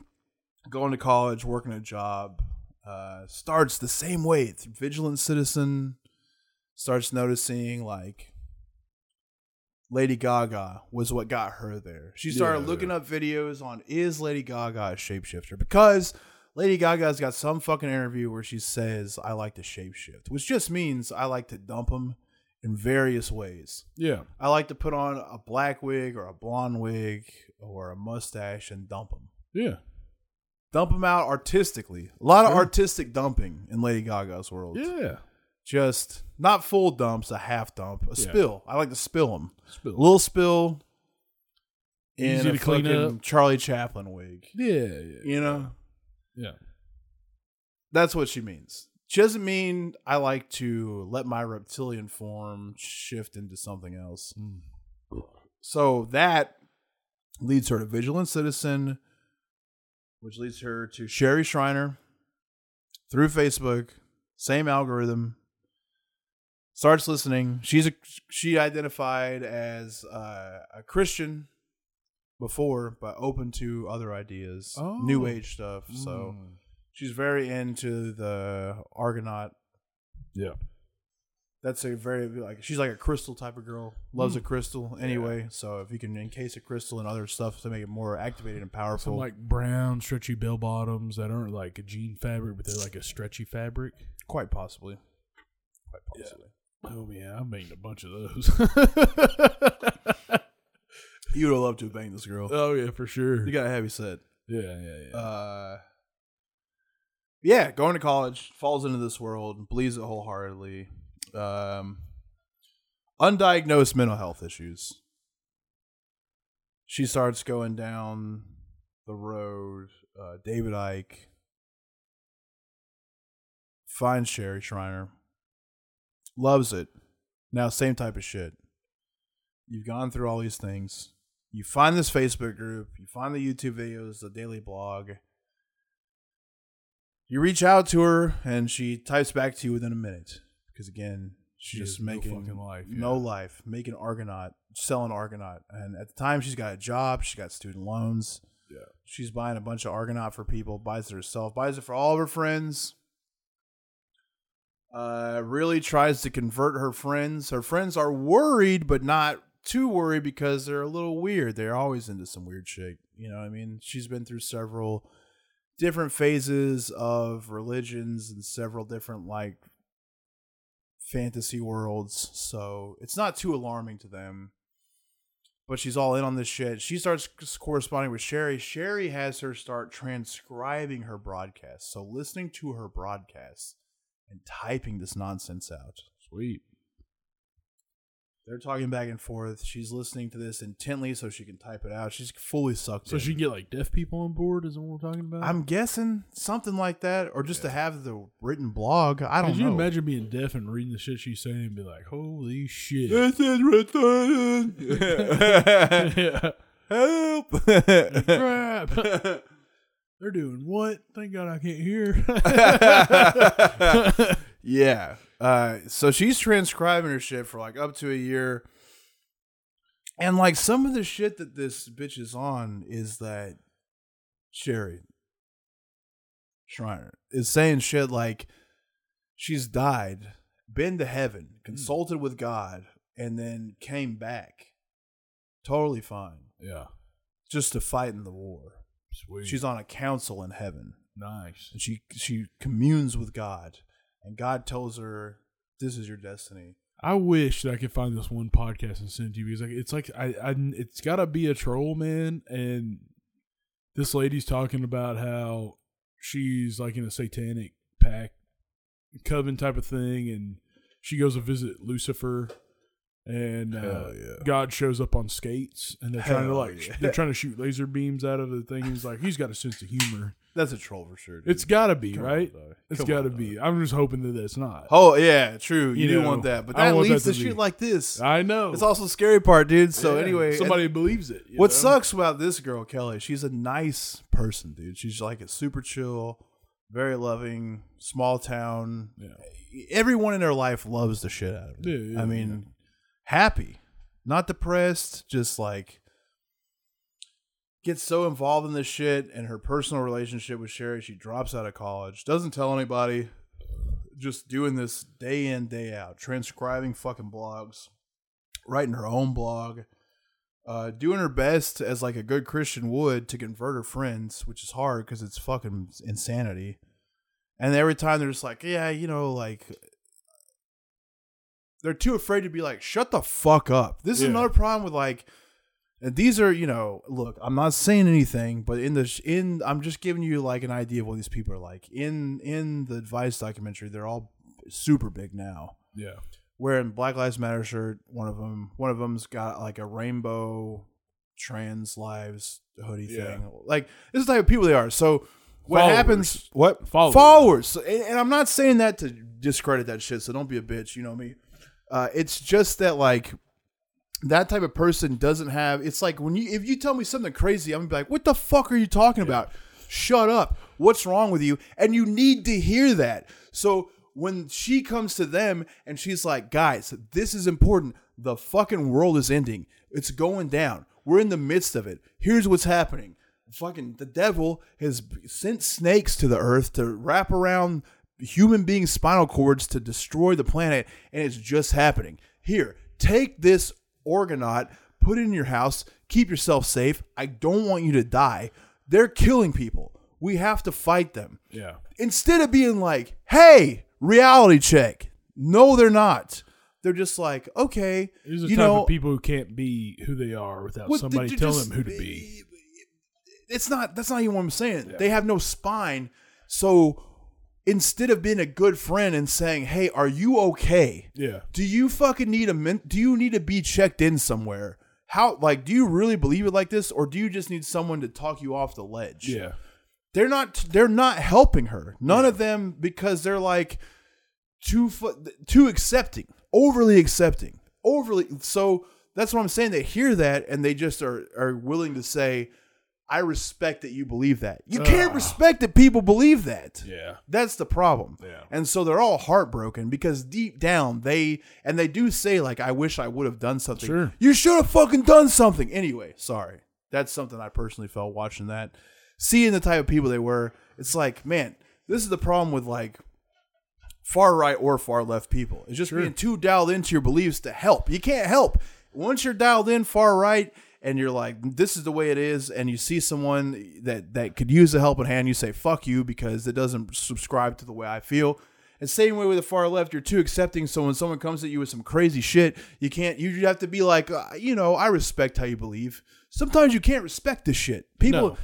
going to college, working a job, uh, starts the same way. Vigilant citizen starts noticing like Lady Gaga was what got her there. She started Yeah. looking up videos on is Lady Gaga a shapeshifter because Lady Gaga's got some fucking interview where she says I like to shapeshift, which just means I like to dump them in various ways. yeah. I like to put on a black wig or a blonde wig or a mustache and dump them. Yeah. Dump them out artistically. A lot of Sure. artistic dumping in Lady Gaga's world. Yeah. Just not full dumps, a half dump, a Yeah. spill. I like to spill them. A Spill. little spill in Easy a to clean up. Charlie Chaplin wig. Yeah. Yeah. You know, Yeah. that's what she means. She doesn't mean I like to let my reptilian form shift into something else. Mm. So that leads her to Vigilant Citizen, which leads her to Sherry Shriner through Facebook, same algorithm. Starts listening. She's a she identified as uh, a Christian before, but open to other ideas, Oh. new age stuff. So Mm. she's very into the orgonite. Yeah. That's a very like she's like a crystal type of girl. Loves Mm. a crystal anyway. So if you can encase a crystal and other stuff to make it more activated and powerful, Some like brown stretchy bell bottoms that aren't like a jean fabric, but they're like a stretchy fabric. quite possibly, quite possibly. Oh yeah, I've made a bunch of those. You would have loved to have banged this girl. oh yeah, for sure. You got a heavy set. yeah, yeah, yeah. Uh, yeah, going to college, falls into this world, believes it wholeheartedly. Um, undiagnosed mental health issues. She starts going down the road. Uh, David Icke finds Sherry Shriner, loves it. Now, same type of shit. You've gone through all these things. You find this Facebook group. You find the YouTube videos, the daily blog. You reach out to her, and she types back to you within a minute. Because again, She's She just has no making fucking life, no life, making orgonite, selling orgonite. And at the time, she's got a job. She's got student loans. Yeah. She's buying a bunch of orgonite for people. Buys it herself. Buys it for all of her friends. Uh, really tries to convert her friends. Her friends are worried, but not too worried because they're a little weird. They're always into some weird shit. You know what I mean? She's been through several different phases of religions and several different like fantasy worlds. So it's not too alarming to them. But she's all in on this shit. She starts corresponding with Sherry. Sherry has her start transcribing her broadcasts. So listening to her broadcasts and typing this nonsense out. Sweet. They're talking back and forth. She's listening to this intently so she can type it out. She's fully sucked So in. she can get like deaf people on board. Is that what we're talking about? I'm guessing something like that, or just to have the written blog. I don't know. Could you know. imagine being deaf and reading the shit she's saying and be like, "Holy shit!" This is written. yeah. Help! Crap. They're doing what? Thank God I can't hear. Yeah. Uh, so she's transcribing her shit for like up to a year. And like some of the shit that this bitch is on is that Sherry Shriner is saying shit like she's died, been to heaven, consulted with God, and then came back totally fine yeah. just to fight in the war. Sweet. She's on a council in heaven. nice. and she she communes with God, and God tells her, "This is your destiny." I wish that I could find this one podcast and send it to you because like it's like I, I it's got to be a troll man and this lady's talking about how she's like in a satanic pack coven type of thing and she goes to visit Lucifer and uh, yeah. God shows up on skates and they're trying to like yeah. they're trying to shoot laser beams out of the thing. He's like he's got a sense of humor. That's a troll for sure. dude. It's got to be Come right. dog. It's Come got to on, be. I'm just hoping that it's not. Oh yeah, true. You, You do know, want that, but I that want leads that to to be- shit like this. I know. It's also the scary part, dude. So Yeah, anyway, somebody believes it. you what know? sucks about this girl, Kelly? She's a nice person, dude. She's like a super chill, very loving, small town. Yeah. Everyone in her life loves the shit out of her. Yeah, yeah, I mean, happy, not depressed, just like gets so involved in this shit and her personal relationship with Sherry, she drops out of college, doesn't tell anybody, just doing this day in, day out, transcribing fucking blogs, writing her own blog, uh, doing her best as like a good Christian would to convert her friends, which is hard because it's fucking insanity. And every time they're just like, yeah, you know, like they're too afraid to be like, shut the fuck up. This is another problem with like, and these are, you know, look, I'm not saying anything, but in the sh- in, I'm just giving you like an idea of what these people are like. In in the Vice documentary, they're all super big now. Yeah. Wearing Black Lives Matter shirt. One of them, one of them's got like a rainbow trans lives hoodie Yeah. thing. Like this is the type of people they are. So what Followers. happens? What Followers. followers? So- And, and I'm not saying that to discredit that shit. So don't be a bitch. You know me. Uh, it's just that like that type of person doesn't have. It's like when you if you tell me something crazy, I'm gonna be like, what the fuck are you talking about? Shut up. What's wrong with you? And you need to hear that. So when she comes to them and she's like, guys, this is important. The fucking world is ending. It's going down. We're in the midst of it. Here's what's happening. Fucking the devil has sent snakes to the earth to wrap around human beings' spinal cords to destroy the planet, and it's just happening. Here, take this orgonite, put it in your house, keep yourself safe. I don't want you to die. They're killing people. We have to fight them. Yeah. Instead of being like, hey, reality check. No, they're not. They're just like, okay, These are the you type know, of people who can't be who they are without somebody telling just- them who to be. It's not. That's not even what I'm saying. They have no spine. So instead of being a good friend and saying, "Hey, are you okay? Yeah. Do you fucking need a min- Do you need to be checked in somewhere? How like do you really believe it like this, or do you just need someone to talk you off the ledge? Yeah. they're not. They're not helping her. None of them because they're like too too accepting, overly accepting, overly. So that's what I'm saying. They hear that and they just are are willing to say, I respect that you believe that. You can't Ugh. respect that people believe that. Yeah. That's the problem. Yeah. And so they're all heartbroken because deep down they and they do say like I wish I would have done something. Sure. You should have fucking done something. Anyway, sorry. That's something I personally felt watching that. Seeing the type of people they were, it's like, man, this is the problem with like far right or far left people. It's just being too dialed into your beliefs to help. You can't help. Once you're dialed in far right and you're like, this is the way it is, and you see someone that that could use a helping hand, you say, fuck you, because it doesn't subscribe to the way I feel. And same way with the far left, you're too accepting. So when someone comes at you with some crazy shit, you can't. You have to be like, uh, you know, I respect how you believe. Sometimes you can't respect this shit. People,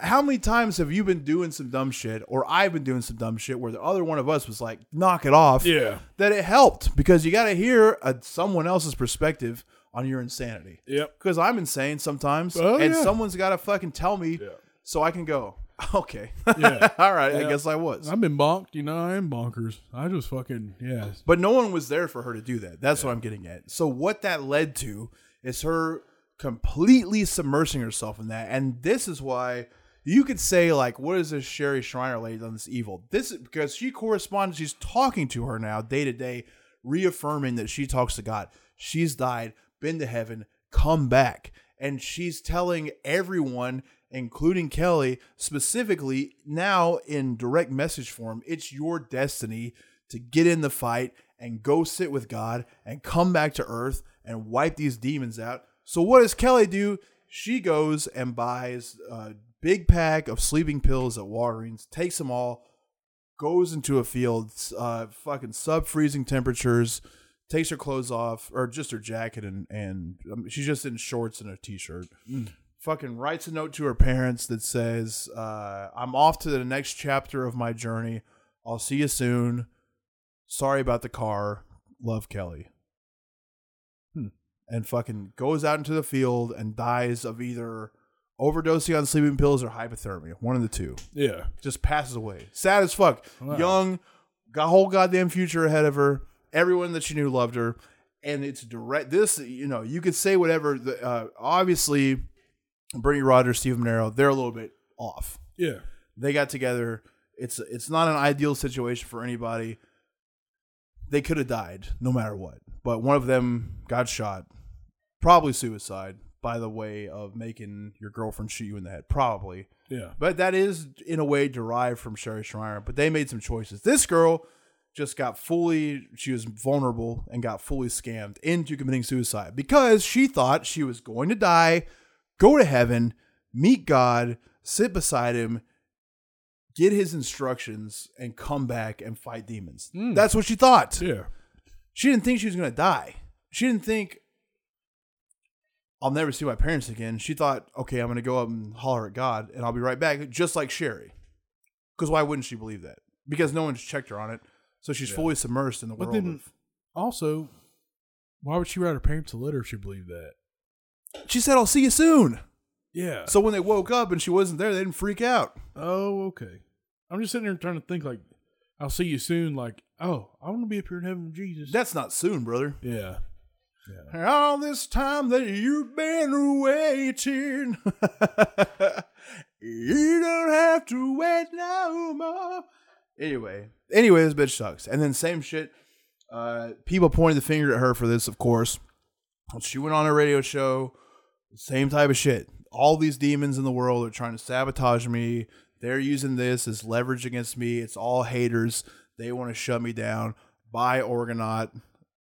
how many times have you been doing some dumb shit, or I've been doing some dumb shit, where the other one of us was like, knock it off. Yeah. That it helped because you got to hear a, someone else's perspective on your insanity. Yep. Because I'm insane sometimes, Oh, and yeah. someone's got to fucking tell me so I can go. Okay. Yeah. All right. I guess I was. I've been bonked. You know, I am bonkers. I just fucking yeah. But no one was there for her to do that. That's what I'm getting at. So what that led to is her completely submersing herself in that. And this is why you could say, like, what is this Sherry Shriner lady done this evil? This is because she corresponds, she's talking to her now day to day, reaffirming that she talks to God. She's died, been to heaven, come back. And she's telling everyone, including Kelly, specifically now in direct message form, it's your destiny to get in the fight and go sit with God and come back to earth and wipe these demons out. So what does Kelly do? She goes and buys a big pack of sleeping pills at Walgreens, takes them all, goes into a field, uh, fucking sub freezing temperatures, takes her clothes off or just her jacket and and um, she's just in shorts and a t-shirt. Fucking writes a note to her parents that says, uh, "I'm off to the next chapter of my journey. I'll see you soon. Sorry about the car. Love Kelly." Hmm. And fucking goes out into the field and dies of either overdosing on sleeping pills or hypothermia. One of the two Yeah. just passes away. Sad as fuck. Wow. Young, got a whole goddamn future ahead of her. Everyone that she knew loved her, and it's direct. This, you know, you could say whatever. The, uh, obviously, Bernie Rogers, Steve Monero, they're a little bit off. Yeah. They got together. It's it's not an ideal situation for anybody. They could have died no matter what, but one of them got shot, probably suicide by the way of making your girlfriend shoot you in the head, probably. Yeah. But that is in a way derived from Sherry Shriner. But they made some choices. This girl just got fully she was vulnerable and got fully scammed into committing suicide because she thought she was going to die, go to heaven, meet God, sit beside him, get his instructions, and come back and fight demons. Hmm. That's what she thought. Yeah. She didn't think she was going to die. She didn't think I'll never see my parents again. She thought, okay, I'm going to go up and holler at God and I'll be right back, just like Sherry. Because why wouldn't she believe that? Because no one's checked her on it. So she's fully submersed in the But world. then- of, Also, why would she write her parents a letter if she believed that? she said, I'll see you soon. Yeah. So when they woke up and she wasn't there, they didn't freak out. oh, okay. I'm just sitting there trying to think like, I'll see you soon. Like, oh, I want to be up here in heaven with Jesus. That's not soon, brother. yeah. All this time that you've been waiting, you don't have to wait no more. Anyway, anyway, this bitch sucks. And then same shit. Uh, people pointed the finger at her for this, of course. She went on a radio show. Same type of shit. All these demons in the world are trying to sabotage me. They're using this as leverage against me. It's all haters. They want to shut me down. Buy Orgonite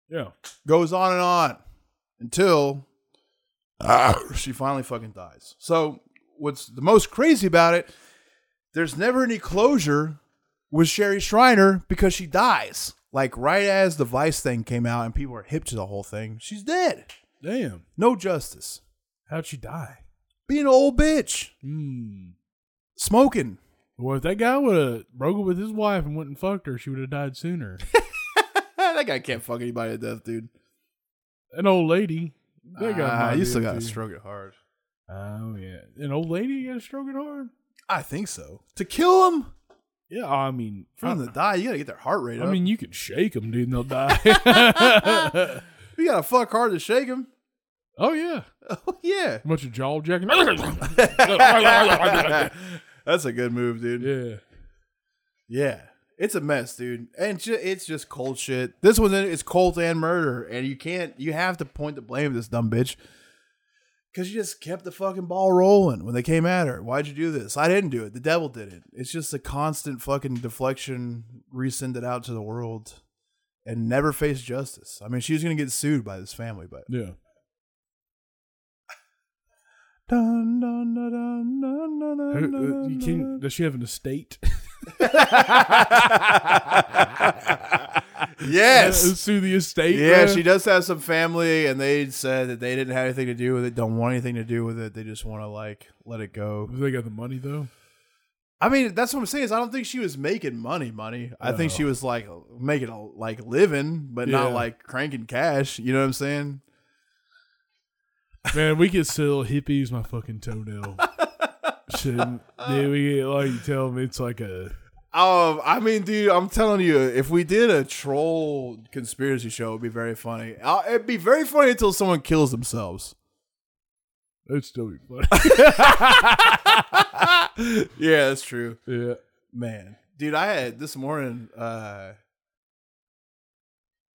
Yeah. goes on and on until ah, she finally fucking dies. So, what's the most crazy about it? There's never any closure with Sherry Shriner because she dies. Like right as the Vice thing came out and people were hip to the whole thing, she's dead. Damn. No justice. How'd she die? Being an old bitch, Hmm. smoking. Well, if that guy would have broke up with his wife and went and fucked her, she would have died sooner. that guy can't fuck anybody to death, dude. An old lady. That guy might you still gotta stroke it hard. Oh yeah, an old lady gotta stroke it hard. I think so. To kill him, Yeah, I mean, for them to die, you gotta get their heart rate up. I up. mean, you can shake them, dude, and they'll die. you gotta fuck hard to shake them. Oh yeah, Oh yeah. a bunch of jaw jacking. That's a good move, dude. yeah, Yeah. It's a mess, dude. And ju- it's just cold shit. This one is cold and murder. And you can't, you have to point the blame at this dumb bitch. Because you just kept the fucking ball rolling when they came at her. Why'd you do this? I didn't do it. The devil did it. It's just a constant fucking deflection, resend it out to the world, and never face justice. I mean, she's going to get sued by this family, but. yeah. Dun, dun, dun, dun, dun, dun, dun, uh, you dun, can, does she have an estate? yes. Uh, sue the estate. Yeah, she does have some family, and they said that they didn't have anything to do with it, don't want anything to do with it. They just want to like let it go. They got the money though. I mean, that's what I'm saying. Is I don't think she was making money, money. I think she was like making a like living, but not like cranking cash. You know what I'm saying? Man, we could sell hippies my fucking toenail. Shit, dude, we get like you tell me it's like a Um, I mean, dude, I'm telling you, if we did a troll conspiracy show, it'd be very funny. Uh, it'd be very funny until someone kills themselves. it'd still be funny. yeah, that's true. yeah. Man, dude, I had this morning. uh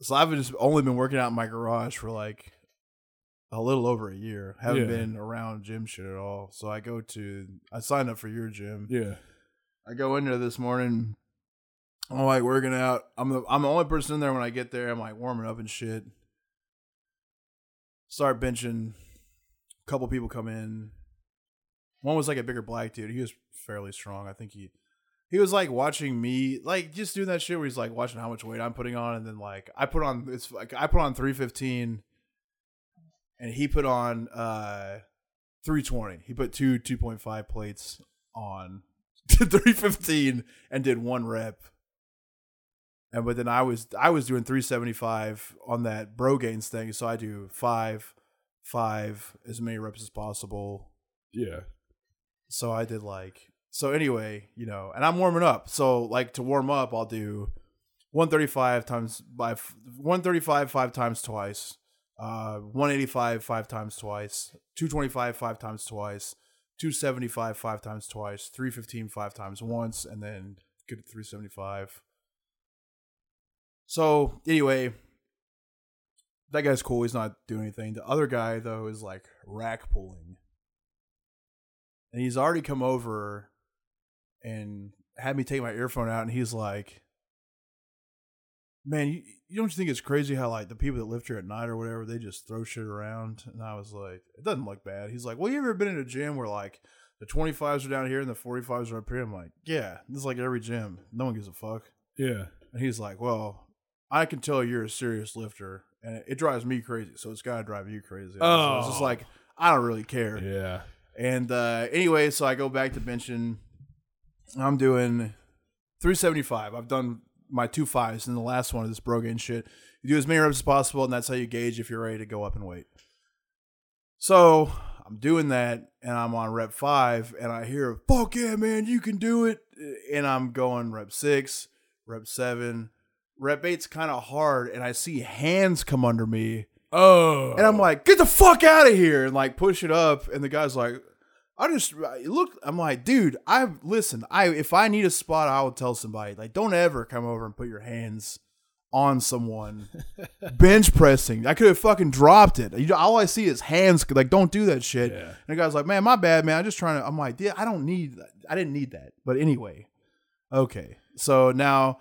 So I've just only been working out in my garage for like a little over a year. Haven't Yeah. been around gym shit at all. So I go to. I signed up for your gym. Yeah. I go in there this morning. I'm like working out. I'm the I'm the only person in there when I get there. I'm like warming up and shit. Start benching. A couple people come in. One was like a bigger black dude. He was fairly strong. I think he he was like watching me, like just doing that shit where he's like watching how much weight I'm putting on, and then like I put on it's like I put on 315, and he put on uh 320. He put two 2.5 plates on to 315 and did one rep. And but then I was I was doing 375 on that bro gains thing, so I do five, five, as many reps as possible. Yeah. So I did like so anyway, you know, and I'm warming up. So like to warm up, I'll do 135 times by 135 five times twice, uh 185 five times twice, 225 five times twice, 275 five times twice, 315 five times once, and then get to 375. So anyway, that guy's cool. He's not doing anything. The other guy though is like rack pulling, and he's already come over and had me take my earphone out, and he's like, "Man, you, you don't you think it's crazy how like the people that lift here at night or whatever they just throw shit around?" And I was like, "It doesn't look bad." He's like, "Well, you ever been in a gym where like the 25s are down here and the 45s are up here?" I'm like, "Yeah, this is like every gym. No one gives a fuck." Yeah. And he's like, "Well, I can tell you're a serious lifter, and it, it drives me crazy, so it's got to drive you crazy." So it's just Oh. like I don't really care. Yeah. And uh, anyway, so I go back to benching. I'm doing 375. I've done my two fives, and the last one is this Brogan shit. You do as many reps as possible, and that's how you gauge if you're ready to go up in weight. So I'm doing that, and I'm on rep five, and I hear, "Fuck yeah, man, you can do it!" And I'm going rep six, rep seven, rep eight's kind of hard, and I see hands come under me. Oh. And I'm like, get the fuck out of here, and like push it up. And the guy's like, I just look. I'm like, dude, I listen. I if I need a spot, I will tell somebody. Like, don't ever come over and put your hands on someone bench pressing. I could have fucking dropped it. You know, all I see is hands. Like, don't do that shit. Yeah. And the guy's like, man, my bad, man. I'm just trying to. I'm like, yeah, I don't need. I didn't need that. But anyway, okay. So now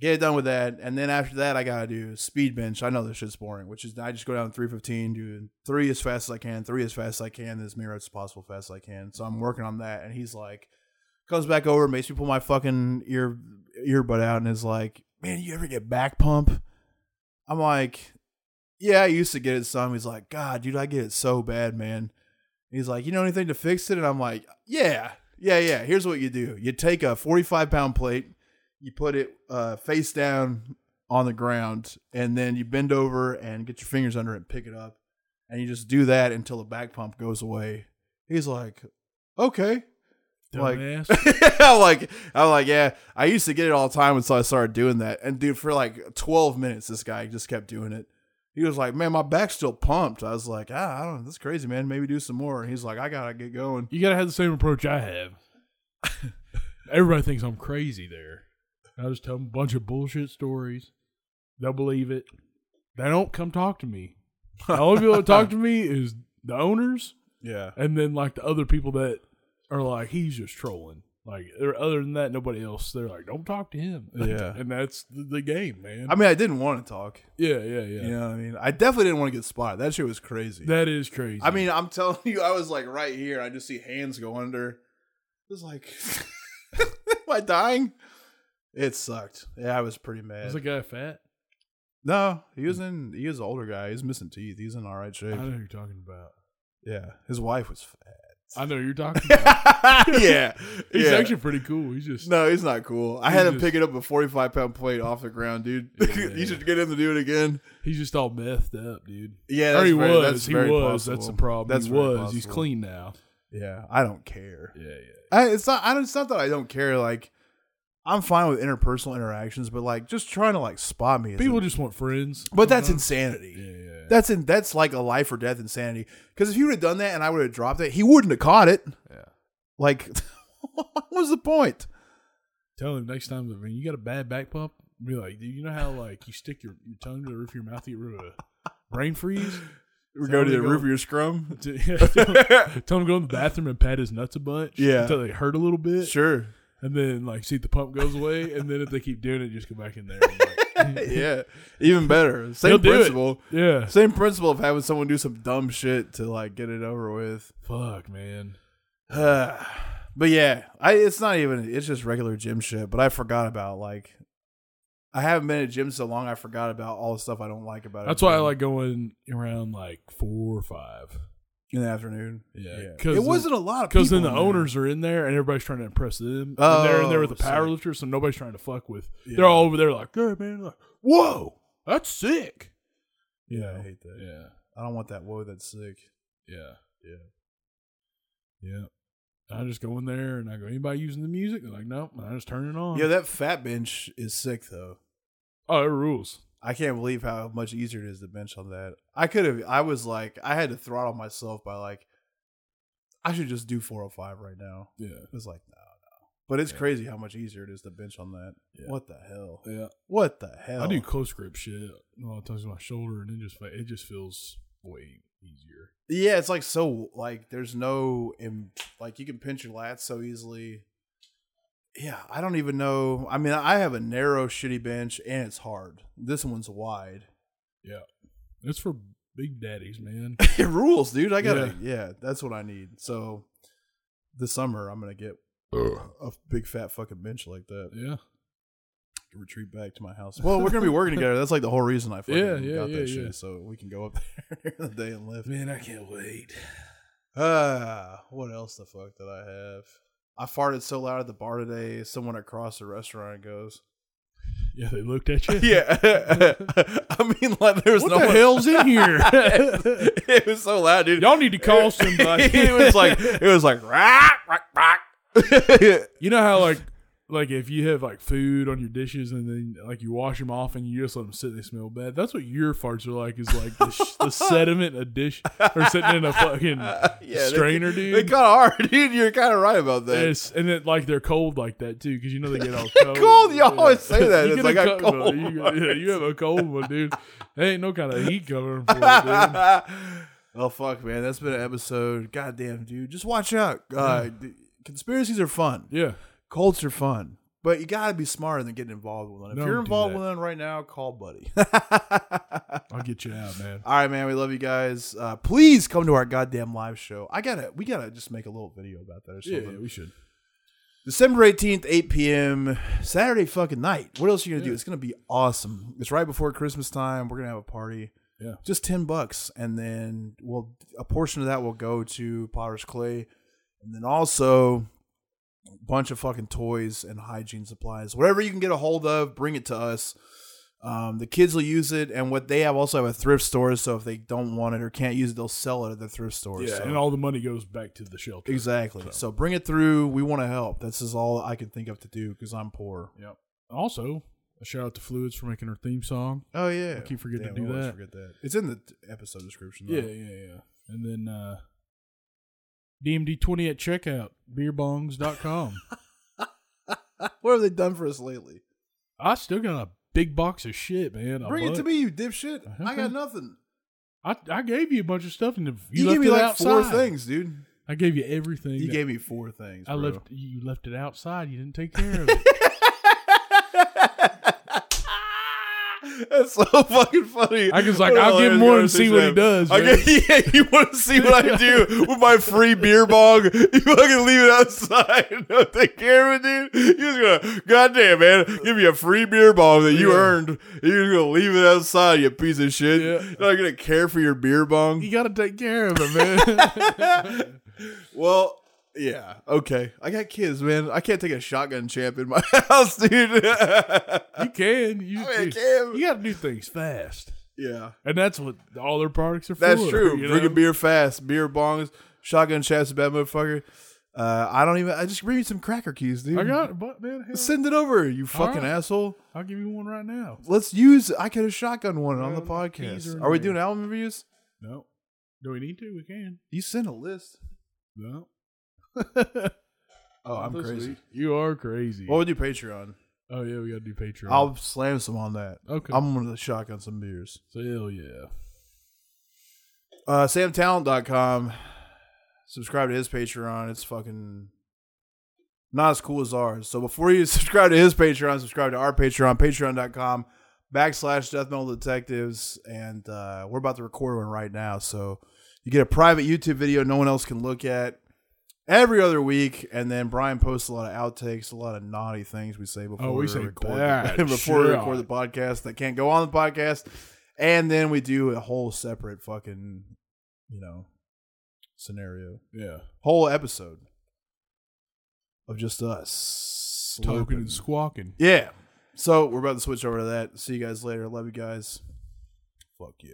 get it done with that, and then after that, I gotta do speed bench. I know this shit's boring, which is I just go down three fifteen, do three as fast as I can, three as fast as I can, as many reps as possible, fast as I can. So I'm mm-hmm. working on that, and he's like, comes back over, makes me pull my fucking ear earbud out, and is like, "Man, you ever get back pump?" I'm like, "Yeah, I used to get it some." He's like, "God, dude, I get it so bad, man." He's like, "You know anything to fix it?" And I'm like, "Yeah, yeah, yeah. Here's what you do: you take a 45 pound plate." You put it uh, face down on the ground, and then you bend over and get your fingers under it and pick it up, and you just do that until the back pump goes away. He's like, okay. Like, Dumbass. I'm like, I'm like, yeah. I used to get it all the time until I started doing that, and dude, for like 12 minutes, this guy just kept doing it. He was like, "Man, my back's still pumped." I was like, "Ah, I don't know. That's crazy, man. Maybe do some more." And he's like, "I gotta get going." You gotta have the same approach I have. Everybody thinks I'm crazy there. I just tell them a bunch of bullshit stories. They'll believe it. They don't come talk to me. The only people that talk to me is the owners Yeah, and then like the other people that are like, he's just trolling. Like other than that, nobody else. They're like, don't talk to him. Yeah. and that's the, the game, man. I mean, I didn't want to talk. yeah, yeah, yeah. You know what I mean? I definitely didn't want to get spotted. That shit was crazy. That is crazy. I mean, I'm telling you, I was like right here. I just see hands go under. It was like, am I dying? It sucked. Yeah, I was pretty mad. was the guy fat? no, he was in. He was an older guy. He's missing teeth. He's in all right shape. I know who you're talking about. Yeah, his wife was fat. I know who you're talking about. yeah, He's yeah. actually pretty cool. He's just No, he's not cool. I had him just- picking up a 45 pound plate off the ground, dude. Yeah. you should get him to do it again. he's just all methed up, dude. Yeah, or that's he very, was. That's he was. possible. That's the problem. That's he was. He's clean now. Yeah, I don't care. Yeah, yeah. I, it's not. I don't, it's not that I don't care. Like, I'm fine with interpersonal interactions, but like, just trying to like spot me. People just want friends. but that's sometimes. insanity. Yeah, yeah. That's in. That's like a life or death insanity. Because if he would have done that and I would have dropped it, he wouldn't have caught it. Yeah. Like, what was the point? Tell him next time when you got a bad back pump, be like, do you know how like you stick your, your tongue to the roof of your mouth to get rid of a brain freeze? We go to the roof of your scrum. To- yeah, tell, him, tell him to go in the bathroom and pat his nuts a bunch. Yeah. Until they hurt a little bit. Sure. And then like see the pump goes away. And then if they keep doing it, just go back in there. And, like, yeah. Even better. Same it. principle. Yeah. Same principle of having someone do some dumb shit to like get it over with. Fuck, man. but yeah, I it's not even it's just regular gym shit. But I forgot about like I haven't been at gym so long. I forgot about all the stuff I don't like about it. That's why I like going around like four or five. In the afternoon. Yeah, because it wasn't a lot of Because then the there. owners are in there and everybody's trying to impress them. and they're in there with the Oh, power lifters, so nobody's trying to fuck with. Yeah. They're all over there like, hey man, like, whoa, that's sick. You Yeah, I hate that. Yeah, I don't want that. Whoa, that's sick. yeah, Yeah. yeah. I just go in there and I go, anybody using the music? They're like, nope. I just turn it on. Yeah, that fat bench is sick though. oh, it rules. I can't believe how much easier it is to bench on that. I could have. I was like, I had to throttle myself by like, I should just do 405 right now. Yeah, It was like, no, no. But it's Yeah. crazy how much easier it is to bench on that. Yeah. What the hell? yeah. What the hell? I do close grip shit a lot of times my shoulder, and it just it just feels way easier. Yeah, it's like so like there's no im- like you can pinch your lats so easily. Yeah, I don't even know. I mean, I have a narrow shitty bench and it's hard. This one's wide. Yeah, it's for big daddies, man. it rules, dude. I gotta yeah. that's what I need. So this summer I'm gonna get a big fat fucking bench like that. yeah, Retreat back to my house. Well, we're gonna be working together. That's like the whole reason I fucking Yeah, yeah, got yeah, that yeah. shit. So we can go up there in the day and live. man, I can't wait. Ah, what else the fuck did I have? I farted so loud at the bar today. Someone across the restaurant goes, Yeah, they looked at you. "Yeah." I mean, like there was What no the one- hell's in here? it was so loud, dude. Y'all need to call somebody. it was like it was like rock, rock, rock. you know how like like if you have like food on your dishes and then like you wash them off and you just let them sit and they smell bad. That's what your farts are like. Is like the, sh- the sediment a dish or sitting in a fucking Yeah, strainer, they, dude. They kind of are, dude. You're kind of right about that. Yes, and then like they're cold like that too, because you know they get all cold. Cold? You always say that. It's like a cold You, yeah, you have a cold one, dude. There ain't no kind of heat covering for it, dude. well, fuck, man. That's been an episode. Goddamn, dude. Just watch out. Uh, d- Conspiracies are fun. Yeah, Cults are fun. But you got to be smarter than getting involved with one. If Don't you're involved with one right now, call buddy. I'll get you out, man. All right, man. We love you guys. Uh, please come to our goddamn live show. I gotta, we gotta just make a little video about that or Yeah, something. yeah, we should. December 18th, 8 p.m., Saturday fucking night. What else are you gonna do? It's gonna be awesome. It's right before Christmas time. We're gonna have a party. Yeah. Just 10 bucks. And then we'll, a portion of that will go to Potter's Clay. And then also bunch of fucking toys and hygiene supplies. Whatever you can get a hold of, bring it to us. Um, the kids will use it, and what they have also have a thrift store. So if they don't want it or can't use it, they'll sell it at the thrift store. Yeah, so. and all the money goes back to the shelter. Exactly. So. So. bring it through. We want to help. This is all I can think of to do because I'm poor. Yep. Also, A shout out to Fluids for making our theme song. Oh yeah, I keep forgetting to do that. Forget that. It's in the episode description. Though. Yeah, yeah, yeah. And then uh DMD20 at checkout, beerbongs.com. what have they done for us lately? I still got a big box of shit, man. Bring it to me, you dipshit. I Okay. got nothing. I, I gave you a bunch of stuff and you, You, left gave me it like outside. four things, dude. I gave you everything. You gave me four things. I bro. left you left it outside. You didn't take care of it. That's so fucking funny. I was like, I'll give him and see what he does, I get, yeah, you want to see what I do with my free beer bong? You fucking leave it outside don't take care of it, dude. You're just gonna, goddamn, man, give me a free beer bong that you Yeah. earned. You're gonna leave it outside, you piece of shit. Yeah. You're not gonna care for your beer bong. you got to take care of it, man. Well, yeah, okay. I got kids, man. I can't take a shotgun champ in my house, dude. you can. You, I mean, I can. you got to do things fast, yeah. and that's what all their products are for. That's true. you Drink a know? beer fast. Beer bongs. Shotgun chaps, bad motherfucker. Uh, I don't even. I just bring you some cracker keys, dude. I got it, but man, hell, Send it over, you fucking right. asshole. I'll give you one right now. Let's use. I could have shotgun one on the Well, the keys podcast. are Are we doing album reviews? No, do we need to? We can. You sent a list. No. Oh, I'm crazy. You are crazy. What would you Patreon? oh yeah, we got to do Patreon. I'll slam some on that. okay. I'm gonna shotgun some beers. so hell yeah. Uh, SamTallent.com. Subscribe to his Patreon. It's fucking not as cool as ours. So before you subscribe to his Patreon, subscribe to our Patreon, patreon.com backslash death metal detectives. And uh, we're about to record one right now. So you get a private YouTube video no one else can look at every other week. And then Brian posts a lot of outtakes, a lot of naughty things we say oh, before Oh, we say record bad before we record the podcast that can't go on the podcast. And then we do a whole separate fucking, you know, scenario, Yeah. whole episode of just us Talking slurping. and squawking. Yeah. So we're about to switch over to that. See you guys later. Love you guys. Fuck yeah.